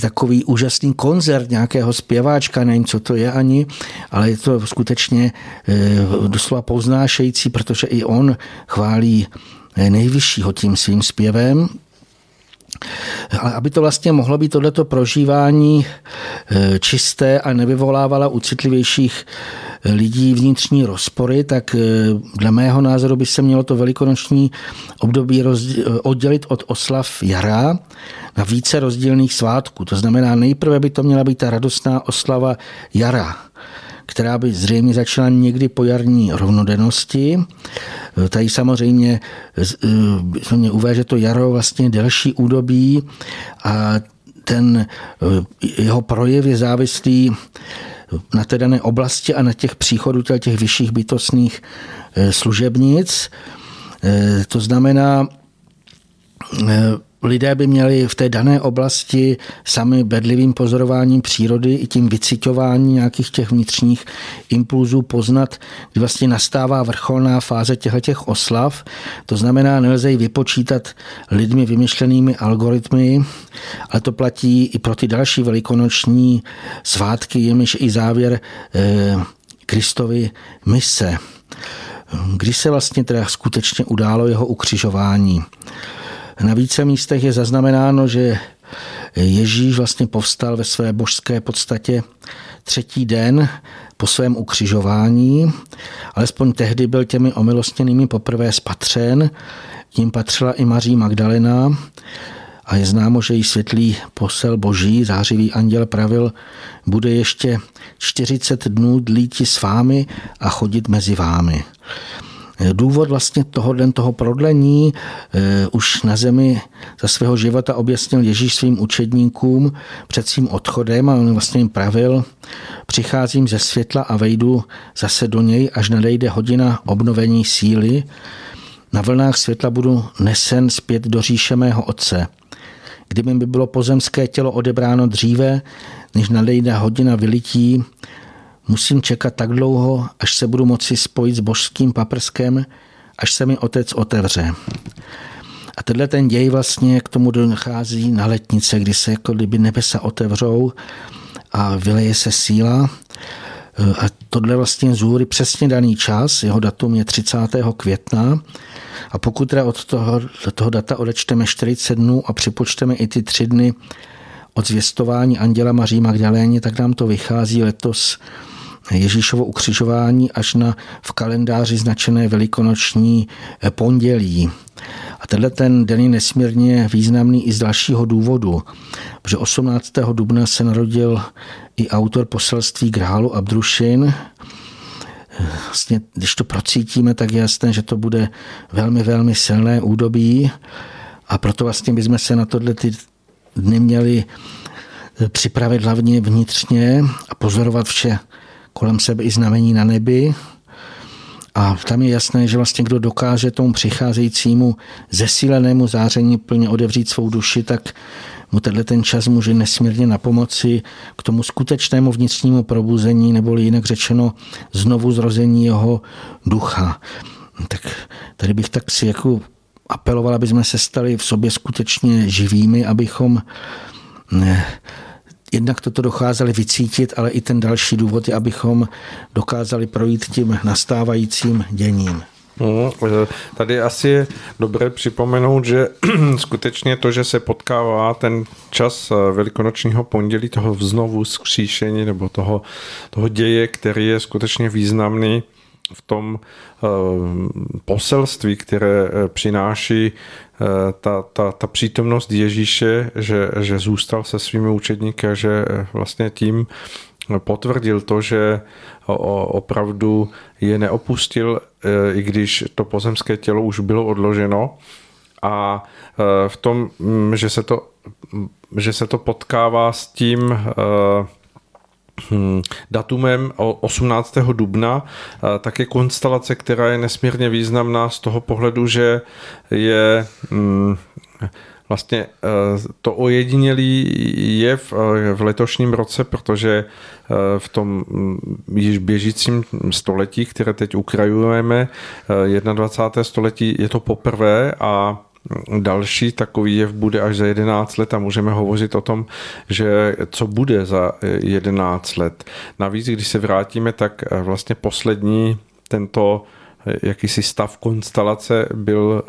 C: takový úžasný koncert nějakého zpěváčka, nevím, co to je ani, ale je to skutečně eh, doslova poznášející, protože i on chválí nejvyššího tím svým zpěvem, ale aby to vlastně mohlo být tohleto prožívání eh, čisté a nevyvolávala u citlivějších eh, lidí vnitřní rozpory, tak eh, dle mého názoru by se mělo to velikonoční období oddělit od oslav jara na více rozdílných svátků. To znamená, nejprve by to měla být ta radostná oslava jara, která by zřejmě začala někdy po jarní rovnodennosti. Tady samozřejmě se mě uvé, že to jaro vlastně delší údobí a ten jeho projev je závislý na té dané oblasti a na těch příchodů těch vyšších bytostných eh, služebnic. Eh, to znamená, eh, lidé by měli v té dané oblasti sami bedlivým pozorováním přírody i tím vycitováním nějakých těch vnitřních impulzů poznat, kdy vlastně nastává vrcholná fáze těchto oslav. To znamená, nelze ji vypočítat lidmi vymyšlenými algoritmy, ale to platí i pro ty další velikonoční svátky, jimiž i závěr eh, Kristovy mise. Kdy se vlastně teda skutečně událo jeho ukřižování? Na více místech je zaznamenáno, že Ježíš vlastně povstal ve své božské podstatě třetí den po svém ukřižování. Alespoň tehdy byl těmi omilostněnými poprvé spatřen. Tím patřila i Maří Magdalena a je známo, že jí světlý posel boží, zářivý anděl pravil, bude ještě 40 dnů dlíti s vámi a chodit mezi vámi. Důvod vlastně toho den toho prodlení eh, už na zemi za svého života objasnil Ježíš svým učedníkům před svým odchodem a on vlastně jim pravil, přicházím ze světla a vejdu zase do něj, až nadejde hodina obnovení síly. Na vlnách světla budu nesen zpět do říše mého otce. Kdyby by bylo pozemské tělo odebráno dříve, než nadejde hodina vylití, Musím čekat tak dlouho, až se budu moci spojit s božským paprskem, až se mi otec otevře. A tenhle ten děj vlastně k tomu dochází na letnice, kdy se jako kdyby nebesa otevřou a vyleje se síla. A tohle vlastně zůry přesně daný čas, jeho datum je 30. května. A pokud teda od toho, toho data odečteme 40 dnů a připočteme i ty tři dny od zvěstování Anděla Maří Magdaléně, tak nám to vychází letos Ježíšovo ukřižování až na v kalendáři značené velikonoční pondělí. A tenhle ten den je nesmírně významný i z dalšího důvodu, protože 18. dubna se narodil i autor poselství Grálu Abdrušin. Vlastně, když to procítíme, tak je jasné, že to bude velmi, velmi silné údobí a proto vlastně bychom se na tohle ty dny měli připravit hlavně vnitřně a pozorovat vše kolem sebe i znamení na nebi, a tam je jasné, že vlastně kdo dokáže tomu přicházejícímu zesílenému záření plně odevřít svou duši, tak mu tenhle ten čas může nesmírně na pomoci k tomu skutečnému vnitřnímu probuzení, nebo jinak řečeno znovu zrození jeho ducha. Tak tady bych tak si jako apeloval, aby jsme se stali v sobě skutečně živými, abychom ne, jednak toto docházeli vycítit, ale i ten další důvod je, abychom dokázali projít tím nastávajícím děním.
B: No, tady asi je dobré připomenout, že skutečně to, že se potkává ten čas eh, velikonočního pondělí, toho znovu zkříšení nebo toho, toho děje, který je skutečně významný v tom eh, poselství, které eh, přináší Eh, ta, ta, ta přítomnost Ježíše, že, že zůstal se svými učedníky a že vlastně tím potvrdil to, že opravdu je neopustil, i když to pozemské tělo už bylo odloženo. A v tom, mm, že se to, že se to potkává s tím, datumem 18. dubna, tak je konstelace, která je nesmírně významná z toho pohledu, že je hmm, vlastně e, to ojedinělý je v, e, v letošním roce, protože e, v tom hmm, již běžícím století, které teď ukrajujeme, 21. století, je to poprvé a Další takový jev bude až za 11 let a můžeme hovořit o tom, že co bude za 11 let. Navíc, když se vrátíme, tak vlastně poslední tento jakýsi stav konstelace byl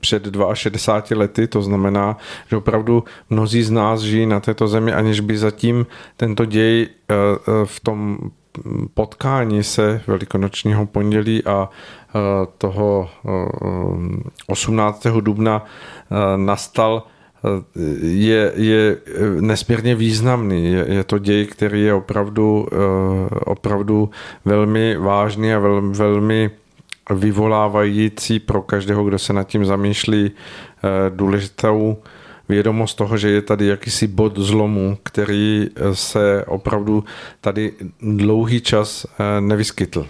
B: před 62 lety, to znamená, že opravdu mnozí z nás žijí na této zemi, aniž by zatím tento děj v tom potkání se velikonočního pondělí a Eh, toho 18. Eh, dubna eh, nastal, je, je nesmírně významný. Je, je to děj, který je opravdu, opravdu velmi vážný a velmi, velmi vyvolávající pro každého, kdo se nad tím zamýšlí důležitou vědomost toho, že je tady jakýsi bod zlomu, který se opravdu tady dlouhý čas nevyskytl.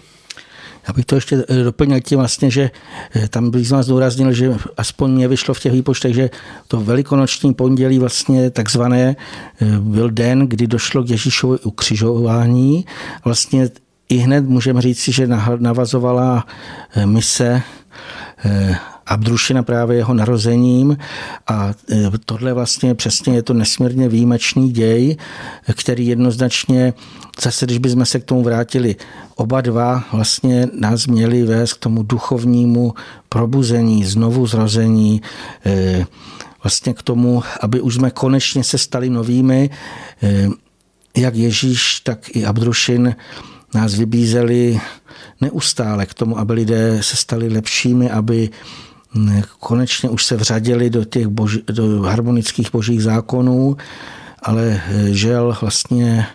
C: Já bych to ještě eh, doplnil tím vlastně, že eh, tam bych vás zdůraznil, že aspoň mě vyšlo v těch výpočtech, že to velikonoční pondělí vlastně takzvané eh, byl den, kdy došlo k Ježíšovi ukřižování. Vlastně i hned můžeme říct, že navazovala mise Abdrušina právě jeho narozením. A e, tohle vlastně přesně je to nesmírně výjimečný děj, který jednoznačně, zase když bychom se k tomu vrátili, oba dva vlastně nás měli vést k tomu duchovnímu probuzení, znovu zrození, e, vlastně k tomu, aby už jsme konečně se stali novými, e, jak Ježíš, tak i Abdrušin nás vybízeli neustále k tomu, aby lidé se stali lepšími, aby konečně už se vřadili do těch boži, do harmonických božích zákonů, ale eh, žel vlastně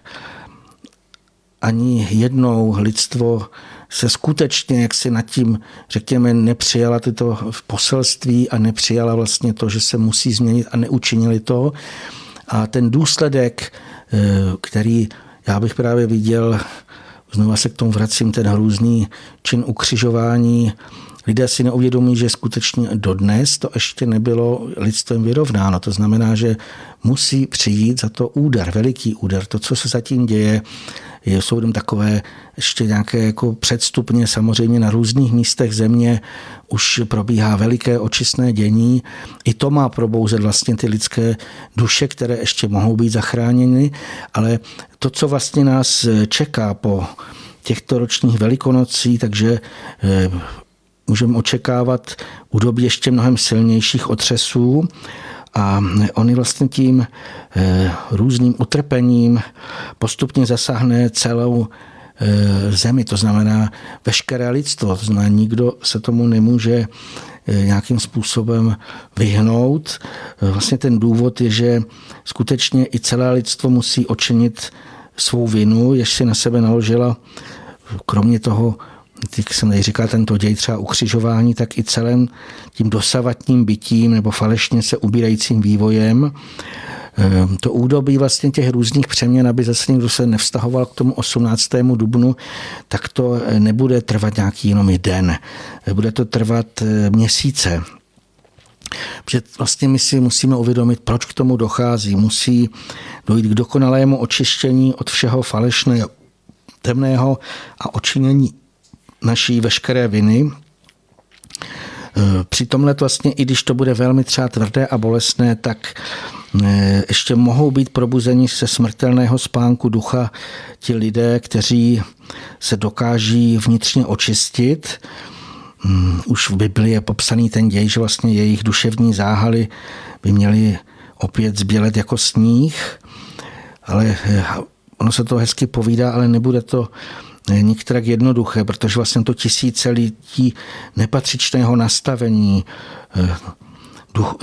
C: ani jednou lidstvo se skutečně, jak si nad tím, řekněme, nepřijala tyto poselství a nepřijala vlastně to, že se musí změnit a neučinili to. A ten důsledek, eh, který já bych právě viděl, znova se k tomu vracím, ten hrůzný čin ukřižování, lidé si neuvědomí, že skutečně dodnes to ještě nebylo lidstvem vyrovnáno. To znamená, že musí přijít za to úder, veliký úder. To, co se zatím děje, je, jsou tam takové ještě nějaké jako předstupně samozřejmě na různých místech země už probíhá veliké očistné dění. I to má probouzet vlastně ty lidské duše, které ještě mohou být zachráněny, ale to, co vlastně nás čeká po těchto ročních velikonocí, takže eh, můžeme očekávat údobí ještě mnohem silnějších otřesů. A oni vlastně tím eh, různým utrpením postupně zasáhne celou zemi, to znamená veškeré lidstvo, to znamená nikdo se tomu nemůže nějakým způsobem vyhnout. Vlastně ten důvod je, že skutečně i celé lidstvo musí očinit svou vinu, jež si na sebe naložila, kromě toho, jak jsem tady říkal, tento děj třeba ukřižování, tak i celým tím dosavatním bytím nebo falešně se ubírajícím vývojem. Ehm, to údobí vlastně těch různých přeměn, aby zase někdo se nevztahoval k tomu 18. dubnu, tak to nebude trvat nějaký jenom den. Bude to trvat eh, měsíce. Protože vlastně my si musíme uvědomit, proč k tomu dochází. Musí dojít k dokonalému očištění od všeho falešného, temného a očinění naší veškeré viny. E, při tomhle vlastně, i když to bude velmi třeba tvrdé a bolestné, tak e, ještě mohou být probuzeni se smrtelného spánku ducha ti lidé, kteří se dokáží vnitřně očistit, Hmm, už v Biblii je popsaný ten děj, že vlastně jejich duševní záhaly by měly opět zbělet jako sníh, ale eh, ono se to hezky povídá, ale nebude to nikterak jednoduché, protože vlastně to tisíce lidí nepatřičného nastavení, eh,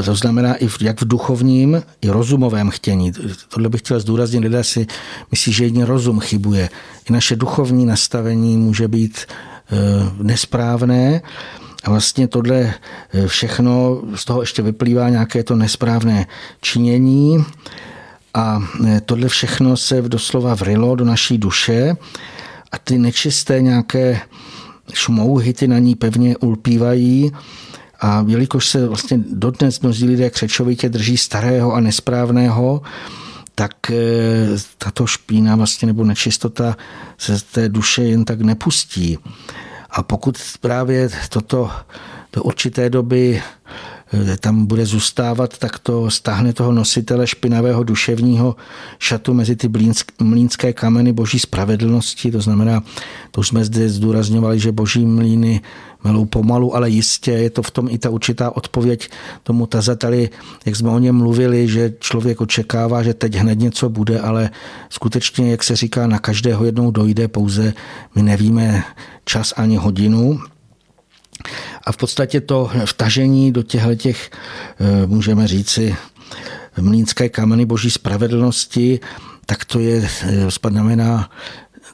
C: to znamená i v, jak v duchovním, i rozumovém chtění. Tohle bych chtěl zdůraznit, lidé si myslí, že jedině rozum chybuje. I naše duchovní nastavení může být Eh, nesprávné. A vlastně tohle eh, všechno, z toho ještě vyplývá nějaké to nesprávné činění a tohle všechno se doslova vrilo do naší duše a ty nečisté nějaké šmouhy ty na ní pevně ulpívají a jelikož se vlastně dodnes mnozí lidé křečovitě drží starého a nesprávného, tak tato špína vlastně nebo nečistota se z té duše jen tak nepustí. A pokud právě toto do určité doby eh, tam bude zůstávat, tak to stáhne toho nositele špinavého duševního šatu mezi ty mlínské kameny boží spravedlnosti. To znamená, to už jsme zde zdůrazňovali, že boží mlíny melou pomalu, ale jistě je to v tom i ta určitá odpověď tomu tazateli, jak jsme o něm mluvili, že člověk očekává, že teď hned něco bude, ale skutečně, jak se říká, na každého jednou dojde, pouze my nevíme čas ani hodinu. A v podstatě to vtažení do těchto těch, eh, můžeme říci, mlínské kameny boží spravedlnosti, tak to je, eh, znamená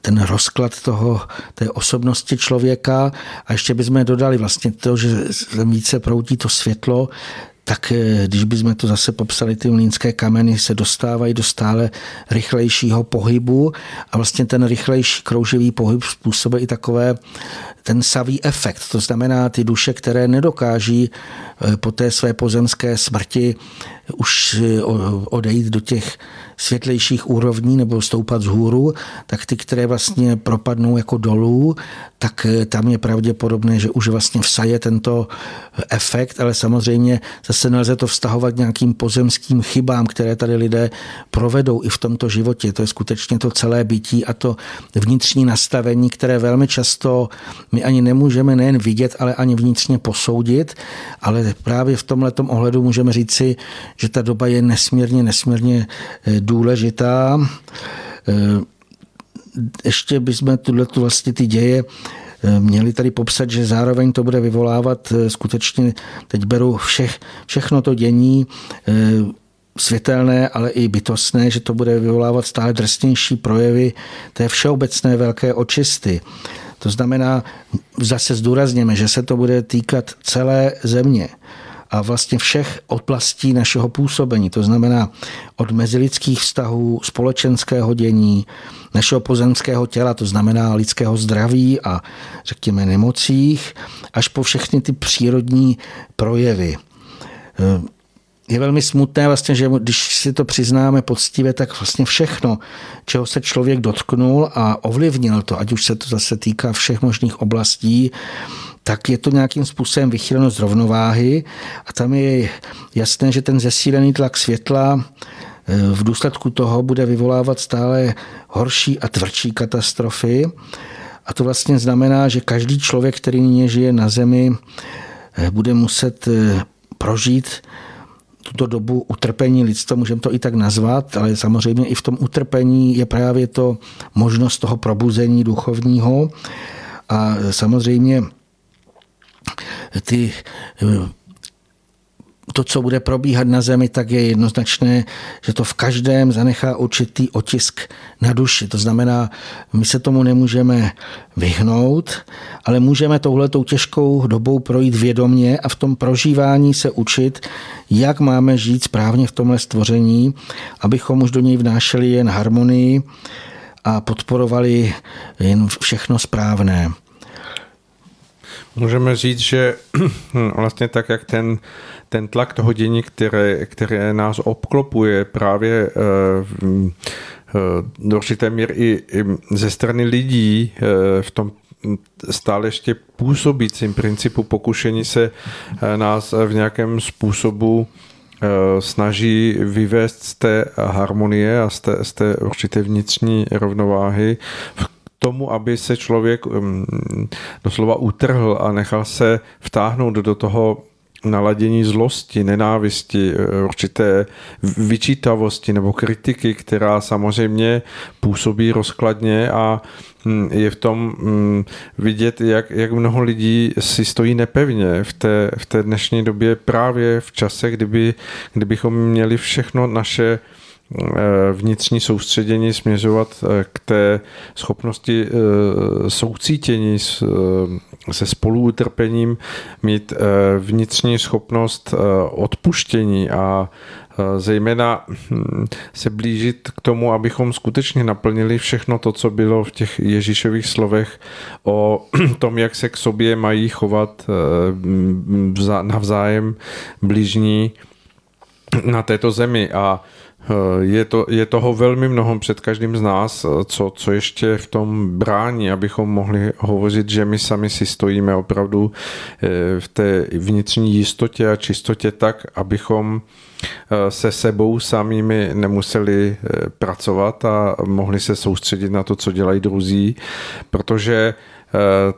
C: ten rozklad toho, té osobnosti člověka. A ještě bychom dodali vlastně to, že více proudí to světlo, tak eh, když bychom to zase popsali, ty mlínské kameny se dostávají do stále rychlejšího pohybu a vlastně ten rychlejší krouživý pohyb způsobuje i takové ten savý efekt. To znamená ty duše, které nedokáží eh, po té své pozemské smrti už eh, odejít do těch světlejších úrovní nebo stoupat z hůru, tak ty, které vlastně propadnou jako dolů, tak eh, tam je pravděpodobné, že už vlastně vsaje tento efekt, ale samozřejmě zase nelze to vztahovat nějakým pozemským chybám, které tady lidé provedou i v tomto životě. To je skutečně to celé bytí a to vnitřní nastavení, které velmi často my ani nemůžeme nejen vidět, ale ani vnitřně posoudit, ale právě v tomhle ohledu můžeme říci, že ta doba je nesmírně, nesmírně eh, důležitá. Eh, ještě bychom tuhle vlastně ty děje eh, měli tady popsat, že zároveň to bude vyvolávat skutečně, teď beru všech, všechno to dění, světelné, ale i bytostné, že to bude vyvolávat stále drsnější projevy té všeobecné velké očisty. To znamená, zase zdůrazněme, že se to bude týkat celé země a vlastně všech oblastí našeho působení. To znamená od mezilidských vztahů, společenského dění, našeho pozemského těla, to znamená lidského zdraví a řekněme nemocích, až po všechny ty přírodní projevy je velmi smutné vlastně, že když si to přiznáme poctivě, tak vlastně všechno, čeho se člověk dotknul a ovlivnil to, ať už se to zase týká všech možných oblastí, tak je to nějakým způsobem vychýleno z rovnováhy a tam je jasné, že ten zesílený tlak světla eh, v důsledku toho bude vyvolávat stále horší a tvrdší katastrofy. A to vlastně znamená, že každý člověk, který nyní žije na Zemi, eh, bude muset eh, prožít tuto dobu utrpení lidstva, můžeme to i tak nazvat, ale samozřejmě i v tom utrpení je právě to možnost toho probuzení duchovního a samozřejmě ty to, co bude probíhat na zemi, tak je jednoznačné, že to v každém zanechá určitý otisk na duši. To znamená, my se tomu nemůžeme vyhnout, ale můžeme touhletou těžkou dobou projít vědomně a v tom prožívání se učit, jak máme žít správně v tomhle stvoření, abychom už do něj vnášeli jen harmonii a podporovali jen všechno správné.
B: Můžeme říct, že vlastně tak, jak ten, ten tlak toho dění, které, které nás obklopuje právě eh, eh, do určité míry i, ze strany lidí eh, v tom stále ještě působícím principu pokušení se nás v nějakém způsobu snaží vyvést z té harmonie a z té, z té určité vnitřní rovnováhy tomu, aby se člověk doslova utrhl a nechal se vtáhnout do toho naladění zlosti, nenávisti, eh, určité vyčítavosti nebo kritiky, která samozřejmě působí rozkladně a hm, je v tom hm, vidět, jak, jak mnoho lidí si stojí nepevně v té, v té dnešní době právě v čase, kdyby, kdybychom měli všechno naše vnitřní soustředění směřovat eh, k té schopnosti eh, soucítění se spoluutrpením, mít vnitřní schopnost odpuštění a zejména hm, se blížit k tomu, abychom skutečně naplnili všechno to, co bylo v těch Ježíšových slovech o tom, jak se k sobě mají chovat navzájem blížní na této zemi. A Eh, je, to, je toho velmi mnoho před každým z nás, eh, co, co ještě v tom brání, abychom mohli hovořit, že my sami si stojíme opravdu eh, v té vnitřní jistotě a čistotě tak, abychom se sebou samými nemuseli pracovat a mohli se soustředit na to, co dělají druzí, protože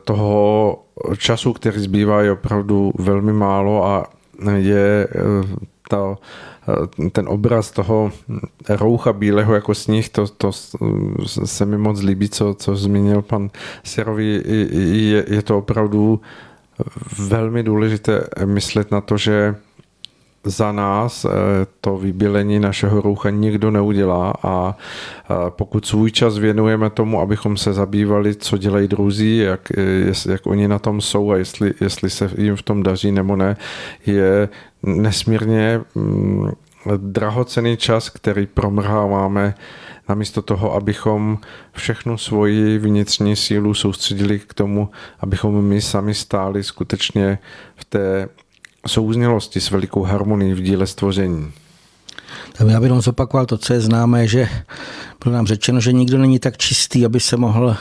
B: toho času, který zbývá, je opravdu velmi málo a je Eh, ten obraz toho roucha bílého jako sníh, to, to se mi moc líbí, co, co zmínil pan Serovi. Je, je to opravdu velmi důležité myslet na to, že za nás eh, to vybílení našeho roucha nikdo neudělá a pokud svůj čas věnujeme tomu, abychom se zabývali, co dělají druzí, jak, jak oni na tom jsou a jestli, jestli se jim v tom daří nebo ne, je nesmírně mm, drahocený čas, který promrháváme namísto toho, abychom všechnu svoji vnitřní sílu soustředili k tomu, abychom my sami stáli skutečně v té souznělosti s velikou harmonií v díle stvoření.
C: Tak já bych jenom zopakoval to, co je známé, že bylo nám řečeno, že nikdo není tak čistý, aby se mohl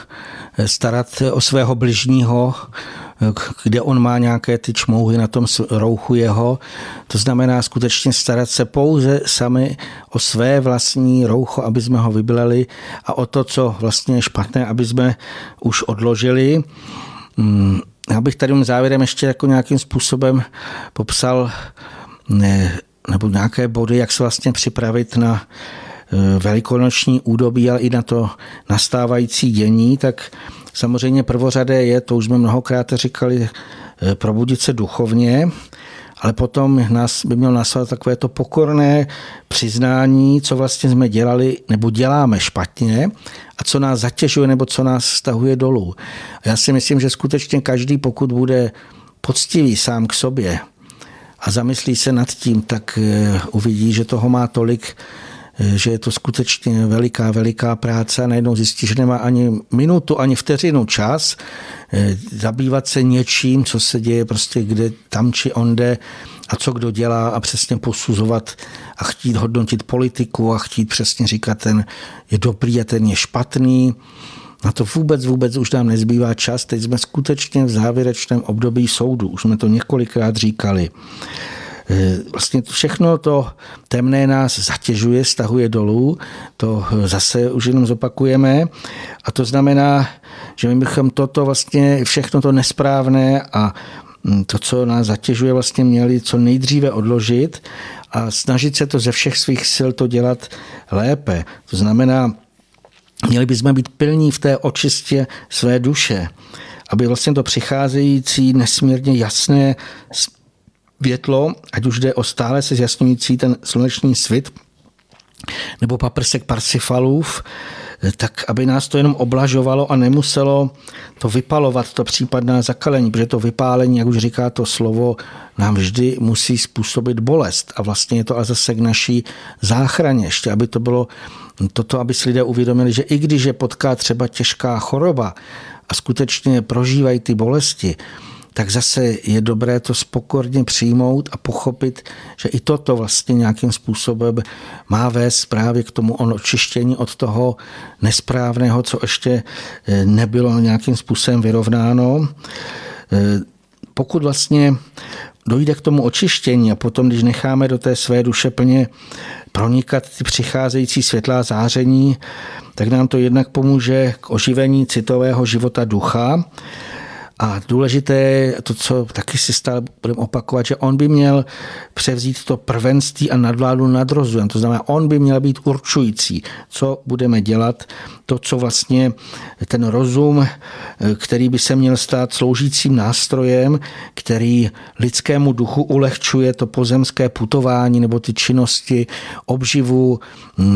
C: starat o svého bližního, kde on má nějaké ty čmouhy na tom rouchu jeho. To znamená skutečně starat se pouze sami o své vlastní roucho, aby jsme ho vybleli a o to, co vlastně je špatné, aby jsme už odložili. Hmm, já bych tady závěrem ještě jako nějakým způsobem popsal ne, nebo nějaké body, jak se vlastně připravit na e, velikonoční údobí, ale i na to nastávající dění, tak samozřejmě prvořadé je, to už jsme mnohokrát říkali, e, probudit se duchovně, ale potom nás by mělo následovat takové to pokorné přiznání, co vlastně jsme dělali nebo děláme špatně a co nás zatěžuje nebo co nás stahuje dolů. Já si myslím, že skutečně každý, pokud bude poctivý sám k sobě a zamyslí se nad tím, tak eh, uvidí, že toho má tolik, že je to skutečně veliká, veliká práce a najednou zjistí, že nemá ani minutu, ani vteřinu čas eh, zabývat se něčím, co se děje prostě kde tam či onde a co kdo dělá a přesně posuzovat a chtít hodnotit politiku a chtít přesně říkat, ten je dobrý a ten je špatný. Na to vůbec, vůbec už nám nezbývá čas. Teď jsme skutečně v závěrečném období soudu. Už jsme to několikrát říkali. E, vlastně všechno to temné nás zatěžuje, stahuje dolů, to zase už jenom zopakujeme a to znamená, že my bychom toto vlastně, všechno to nesprávné a Mm, to, co nás zatěžuje, vlastně měli co nejdříve odložit a snažit se to ze všech svých sil to dělat lépe. To znamená, měli bychom být pilní v té očistě své duše, aby vlastně to přicházející nesmírně jasné světlo, ať už jde o stále se zjasňující ten sluneční svit, nebo paprsek Parsifalův, tak aby nás to jenom oblažovalo a nemuselo to vypalovat, to případné zakalení, protože to vypálení, jak už říká to slovo, nám vždy musí způsobit bolest. A vlastně je to a zase k naší záchraně, ještě aby to bylo toto, aby si lidé uvědomili, že i když je potká třeba těžká choroba a skutečně prožívají ty bolesti, tak zase je dobré to spokorně přijmout a pochopit, že i toto vlastně nějakým způsobem má vést právě k tomu očištění od toho nesprávného, co ještě eh, nebylo nějakým způsobem vyrovnáno. Eh, pokud vlastně dojde k tomu očištění a potom, když necháme do té své duše plně pronikat ty přicházející světlá záření, tak nám to jednak pomůže k oživení citového života ducha, a důležité je to, co taky si stále budeme opakovat, že on by měl převzít to prvenství a nadvládu nad rozumem. To znamená, on by měl být určující, co budeme dělat, to, co vlastně ten rozum, který by se měl stát sloužícím nástrojem, který lidskému duchu ulehčuje to pozemské putování nebo ty činnosti, obživu.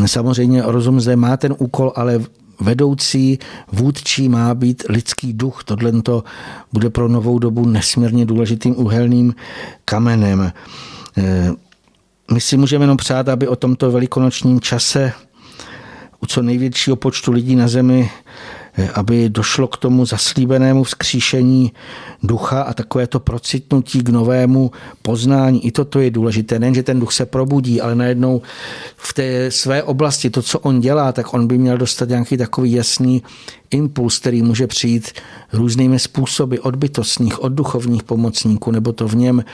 C: Samozřejmě rozum zde má ten úkol, ale vedoucí, vůdčí má být lidský duch. Tohle to bude pro novou dobu nesmírně důležitým uhelným kamenem. Eh, my si můžeme jenom přát, aby o tomto velikonočním čase u co největšího počtu lidí na zemi aby došlo k tomu zaslíbenému vzkříšení ducha a takové to procitnutí k novému poznání. I toto je důležité. Nejen, že ten duch se probudí, ale najednou v té své oblasti, to, co on dělá, tak on by měl dostat nějaký takový jasný impuls, který může přijít různými způsoby od bytostních, od duchovních pomocníků, nebo to v něm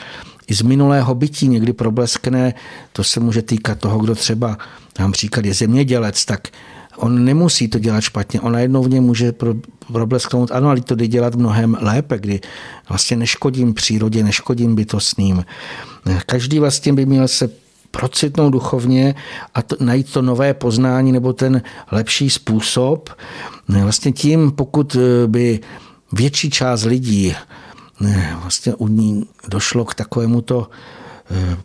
C: i z minulého bytí někdy probleskne. To se může týkat toho, kdo třeba, tam příklad je zemědělec, tak On nemusí to dělat špatně, on najednou v něm může problesknout, ano, ale to jde dělat mnohem lépe, kdy vlastně neškodím přírodě, neškodím bytostným. Každý vlastně by měl se procitnout duchovně a to, najít to nové poznání nebo ten lepší způsob. Vlastně tím, pokud by větší část lidí vlastně u ní došlo k takovému to Eh,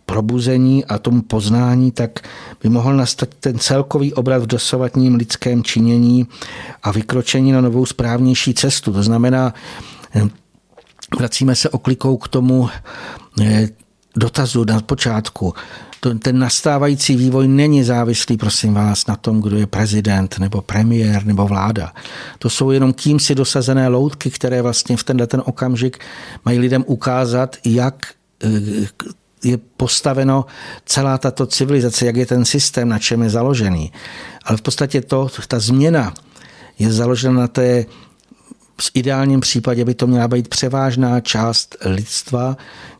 C: probuzení a tomu poznání, tak by mohl nastat ten celkový obrat v dosavadním lidském činění a vykročení na novou správnější cestu. To znamená, eh, vracíme se oklikou k tomu eh, dotazu na počátku. Ten nastávající vývoj není závislý, prosím vás, na tom, kdo je prezident, nebo premiér, nebo vláda. To jsou jenom kým si dosazené loutky, které vlastně v tenhle ten okamžik mají lidem ukázat, jak je postaveno celá tato civilizace, jak je ten systém, na čem je založený. Ale v podstatě to, ta změna je založena na té v ideálním případě by to měla být převážná část lidstva,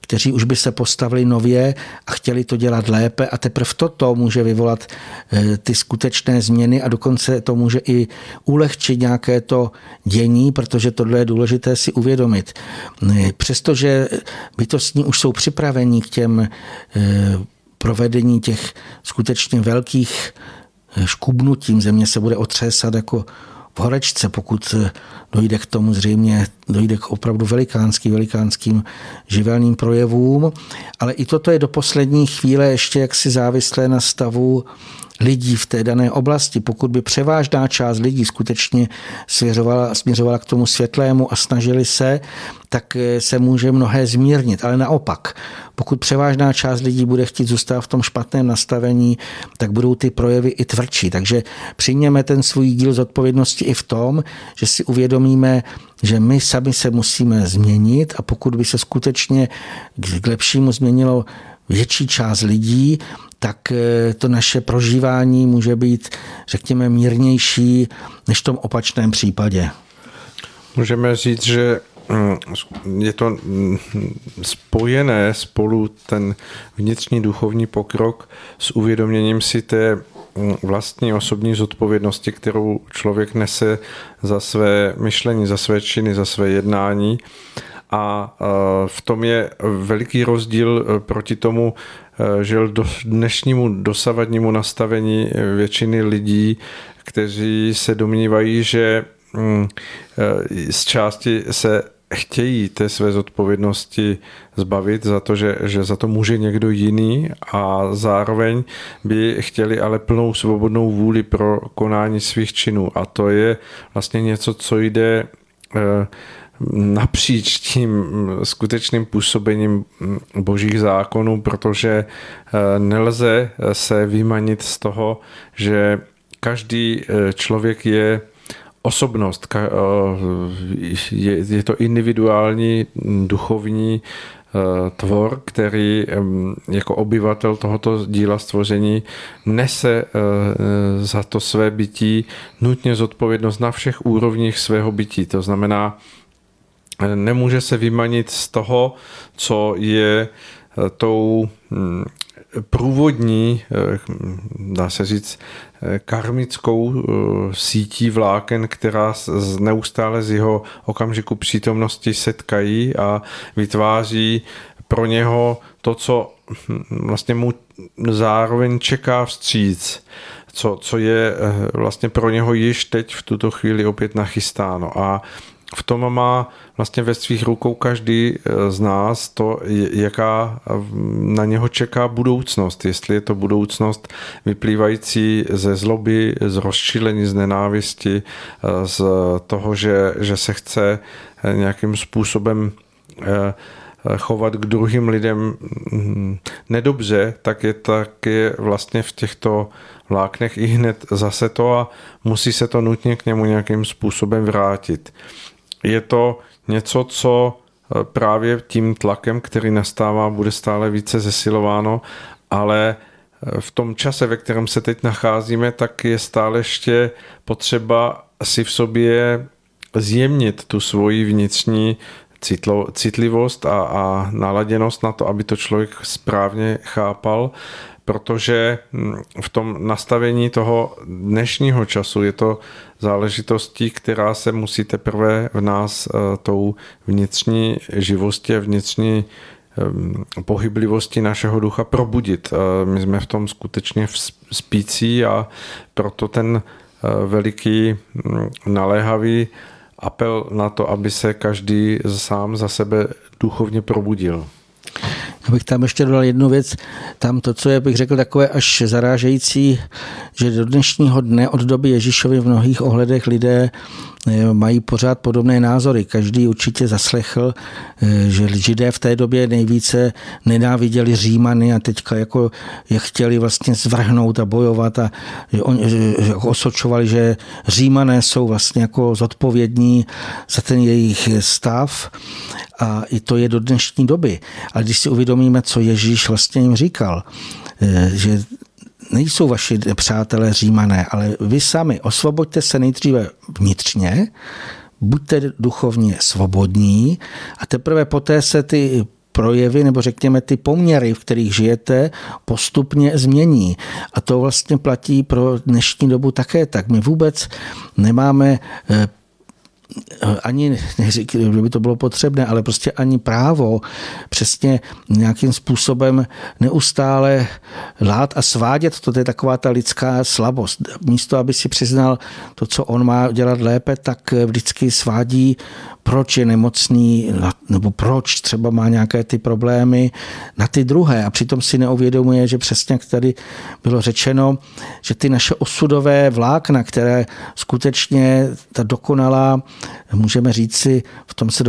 C: kteří už by se postavili nově a chtěli to dělat lépe a teprve toto může vyvolat eh, ty skutečné změny a dokonce to může i ulehčit nějaké to dění, protože tohle je důležité si uvědomit. Eh, přestože bytostní už jsou připraveni k těm eh, provedení těch skutečně velkých škubnutím, země se bude otřésat jako horečce, pokud dojde k tomu zřejmě, dojde k opravdu velikánským, velikánským živelným projevům, ale i toto je do poslední chvíle ještě jaksi závislé na stavu lidí v té dané oblasti, pokud by převážná část lidí skutečně směřovala, směřovala k tomu světlému a snažili se, tak eh, se může mnohé zmírnit. Ale naopak, pokud převážná část lidí bude chtít zůstat v tom špatném nastavení, tak budou ty projevy i tvrdší. Takže přijměme ten svůj díl zodpovědnosti i v tom, že si uvědomíme, že my sami se musíme změnit a pokud by se skutečně k lepšímu změnilo větší část lidí, tak eh, to naše prožívání může být, řekněme, mírnější než v tom opačném případě.
B: Můžeme říct, že mm, je to mm, spojené spolu ten vnitřní duchovní pokrok s uvědoměním si té mm, vlastní osobní zodpovědnosti, kterou člověk nese za své myšlení, za své činy, za své jednání a v tom je veliký rozdíl proti tomu, že do dnešnímu dosavadnímu nastavení většiny lidí, kteří se domnívají, že mm, z části se chtějí té své zodpovědnosti zbavit za to, že, že za to může někdo jiný a zároveň by chtěli ale plnou svobodnou vůli pro konání svých činů. A to je vlastně něco, co jde eh, napříč tím skutečným působením božích zákonů, protože eh, nelze se vymanit z toho, že každý eh, člověk je osobnost, eh, je, to individuální duchovní eh, tvor, který jako obyvatel tohoto díla stvoření nese eh, za to své bytí nutně zodpovědnost na všech úrovních svého bytí. To znamená, nemůže se vymanit z toho, co je tou hm, průvodní, dá se říct, karmickou eh, sítí vláken, která neustále z jeho okamžiku přítomnosti setkají a vytváří pro něho to, co hm, vlastně mu zároveň čeká vstříc, co, co je eh, vlastně pro něho již teď v tuto chvíli opět nachystáno. A v tom má vlastně ve svých rukou každý eh, z nás to, jaká na něho čeká budoucnost. Jestli je to budoucnost vyplývající ze zloby, z rozčílení, z nenávisti, eh, z toho, že, že se chce eh, nějakým způsobem chovat k druhým lidem hm, nedobře, tak je, tak je vlastně v těchto vláknech i hned zase to a musí se to nutně k němu nějakým způsobem vrátit je to něco, co eh, právě tím tlakem, který nastává, bude stále více zesilováno, ale eh, v tom čase, ve kterém se teď nacházíme, tak je stále ještě potřeba si v sobě zjemnit tu svoji vnitřní citlivost a, a naladěnost na to, aby to člověk správně chápal, protože hm, v tom nastavení toho dnešního času je to záležitostí, která se musí teprve v nás eh, tou vnitřní živostí a vnitřní hm, pohyblivosti našeho ducha probudit. Eh, my jsme v tom skutečně spící a proto ten eh, veliký hm, naléhavý apel na to, aby se každý sám za sebe duchovně probudil.
C: Já bych tam ještě dodal jednu věc. Tam to, co je, bych řekl, takové až zarážející, že do dnešního dne od doby Ježíšovi v mnohých ohledech lidé mají pořád podobné názory. Každý určitě zaslechl, eh, že židé v té době nejvíce nenáviděli Římany a teďka jako je chtěli vlastně zvrhnout a bojovat a že, on, že osočovali, že Římané jsou vlastně jako zodpovědní za ten jejich stav a i to je do dnešní doby. Ale když si uvědomíme, co Ježíš vlastně jim říkal, eh, že nejsou vaši přátelé římané, ale vy sami osvoboďte se nejdříve vnitřně, buďte duchovně svobodní a teprve poté se ty projevy nebo řekněme ty poměry, v kterých žijete, postupně změní. A to vlastně platí pro dnešní dobu také tak. My vůbec nemáme eh, ani neříkám, že by to bylo potřebné, ale prostě ani právo přesně nějakým způsobem neustále lát a svádět, to je taková ta lidská slabost. Místo, aby si přiznal to, co on má dělat lépe, tak vždycky svádí proč je nemocný, nebo proč třeba má nějaké ty problémy na ty druhé. A přitom si neuvědomuje, že přesně jak tady bylo řečeno, že ty naše osudové vlákna, které skutečně ta dokonalá, můžeme říct si, v tom se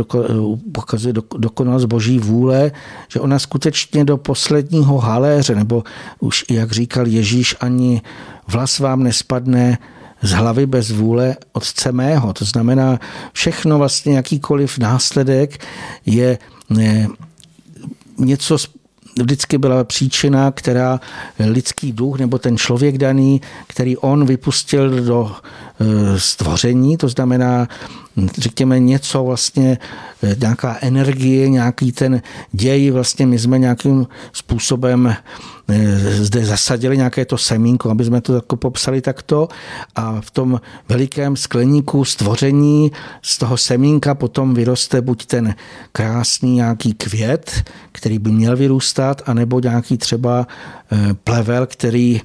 C: pokazuje dokonalost boží vůle, že ona skutečně do posledního haléře, nebo už jak říkal Ježíš, ani vlas vám nespadne z hlavy bez vůle otce mého. To znamená, všechno vlastně, jakýkoliv následek je něco vždycky byla příčina, která lidský duch nebo ten člověk daný, který on vypustil do stvoření, to znamená, řekněme, něco vlastně, eh, nějaká energie, nějaký ten děj, vlastně my jsme nějakým způsobem zde zasadili nějaké to semínko, aby jsme to jako popsali takto a v tom velikém skleníku stvoření z toho semínka potom vyroste buď ten krásný nějaký květ, který by měl vyrůstat, anebo nějaký třeba plevel, který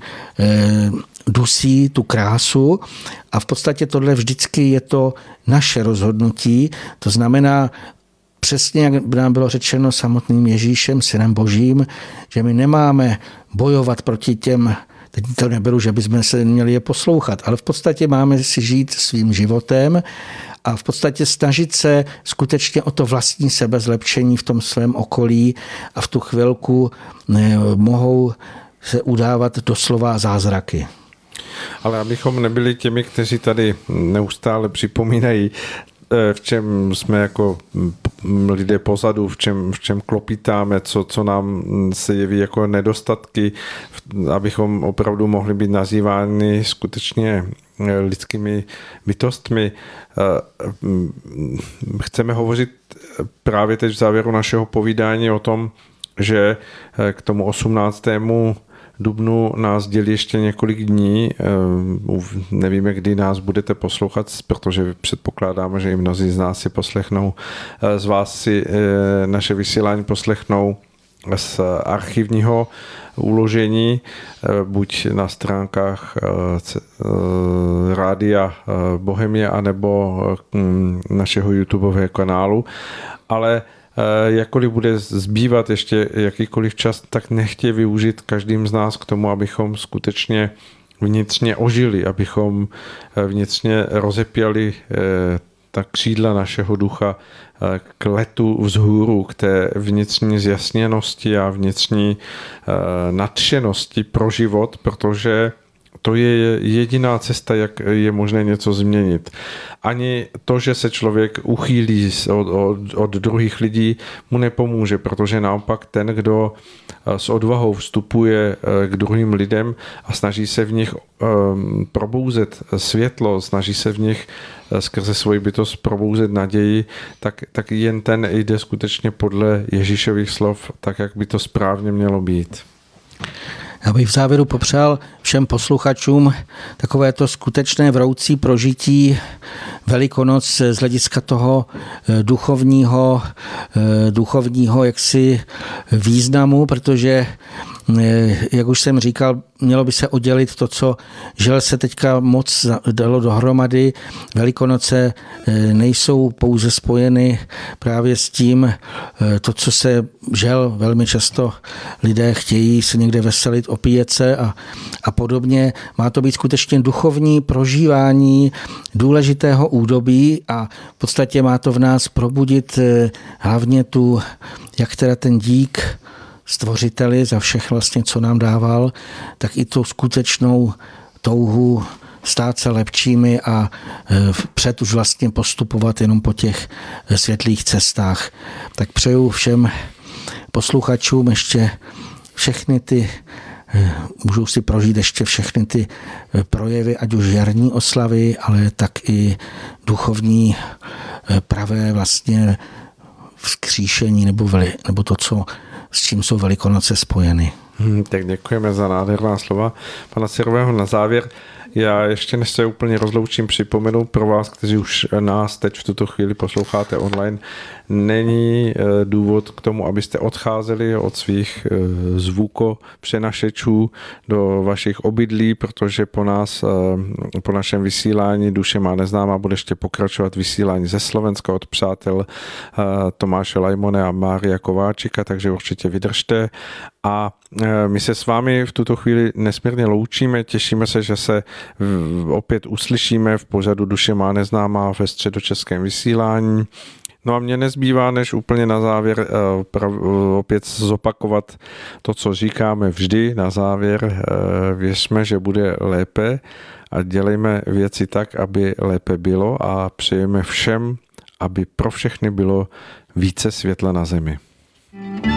C: dusí tu krásu a v podstatě tohle vždycky je to naše rozhodnutí. To znamená, přesně jak nám bylo řečeno samotným Ježíšem, synem božím, že my nemáme bojovat proti těm, teď to neberu, že bychom se měli je poslouchat, ale v podstatě máme si žít svým životem a v podstatě snažit se skutečně o to vlastní sebezlepšení v tom svém okolí a v tu chvilku mohou se udávat doslova zázraky.
B: Ale abychom nebyli těmi, kteří tady neustále připomínají, eh, v čem jsme jako lidé pozadu, v čem, v čem klopítáme, co, co nám se jeví jako nedostatky, abychom opravdu mohli být nazýváni skutečně eh, lidskými bytostmi. Eh, chceme hovořit právě teď v závěru našeho povídání o tom, že k tomu 18 dubnu nás dělí ještě několik dní. Eh, nevíme, kdy nás budete poslouchat, protože předpokládáme, že i mnozí z nás si poslechnou, eh, z vás si eh, naše vysílání poslechnou z archivního uložení, buď na stránkách Rádia Bohemia, anebo hm, našeho YouTubeového kanálu. Ale Eh, jakkoliv bude zbývat ještě jakýkoliv čas, tak nechtě využít každým z nás k tomu, abychom skutečně vnitřně ožili, abychom eh, vnitřně rozepěli eh, ta křídla našeho ducha k letu vzhůru, k té vnitřní zjasněnosti a vnitřní nadšenosti pro život, protože to je jediná cesta, jak je možné něco změnit. Ani to, že se člověk uchýlí od, od, od druhých lidí, mu nepomůže, protože naopak ten, kdo eh, s odvahou vstupuje eh, k druhým lidem a snaží se v nich um, probouzet světlo, snaží se v nich eh, skrze svoji bytost probouzet naději, tak, tak jen ten jde skutečně podle Ježíšových slov, tak jak by to správně mělo být.
C: Já bych v závěru popřál všem posluchačům takové to skutečné vroucí prožití Velikonoc z hlediska toho eh, duchovního, eh, duchovního jaksi významu, protože Eh, jak už jsem říkal, mělo by se oddělit to, co žel se teďka moc dalo dohromady. Velikonoce eh, nejsou pouze spojeny právě s tím, eh, to, co se žel velmi často lidé chtějí se někde veselit, opíjet se a, a podobně. Má to být skutečně duchovní prožívání důležitého údobí a v podstatě má to v nás probudit hlavně tu, jak teda ten dík, stvořiteli za všech vlastně, co nám dával, tak i tu skutečnou touhu stát se lepšími a e, před už vlastně postupovat jenom po těch e, světlých cestách. Tak přeju všem posluchačům ještě všechny ty můžou si prožít ještě všechny ty projevy, ať už jarní oslavy, ale tak i duchovní pravé vlastně vzkříšení nebo, veli, nebo to, co s čím jsou Velikonoce spojeny.
B: Hmm, tak děkujeme za nádherná slova pana Sirového na závěr. Já ještě než se úplně rozloučím, připomenu pro vás, kteří už nás teď v tuto chvíli posloucháte online, není eh, důvod k tomu, abyste odcházeli od svých eh, zvuko přenašečů do vašich obydlí, protože po nás, eh, po našem vysílání Duše má neznámá bude ještě pokračovat vysílání ze Slovenska od přátel Tomáše Lajmone a Mária Kováčika, takže určitě vydržte a my se s vámi v tuto chvíli nesmírně loučíme, těšíme se, že se opět uslyšíme v pořadu Duše má neznámá ve středočeském vysílání. No a mě nezbývá, než úplně na závěr eh, opět zopakovat to, co říkáme vždy na závěr. Věřme, že bude lépe a dělejme věci tak, aby lépe bylo a přejeme všem, aby pro všechny bylo více světla na zemi.
D: thank you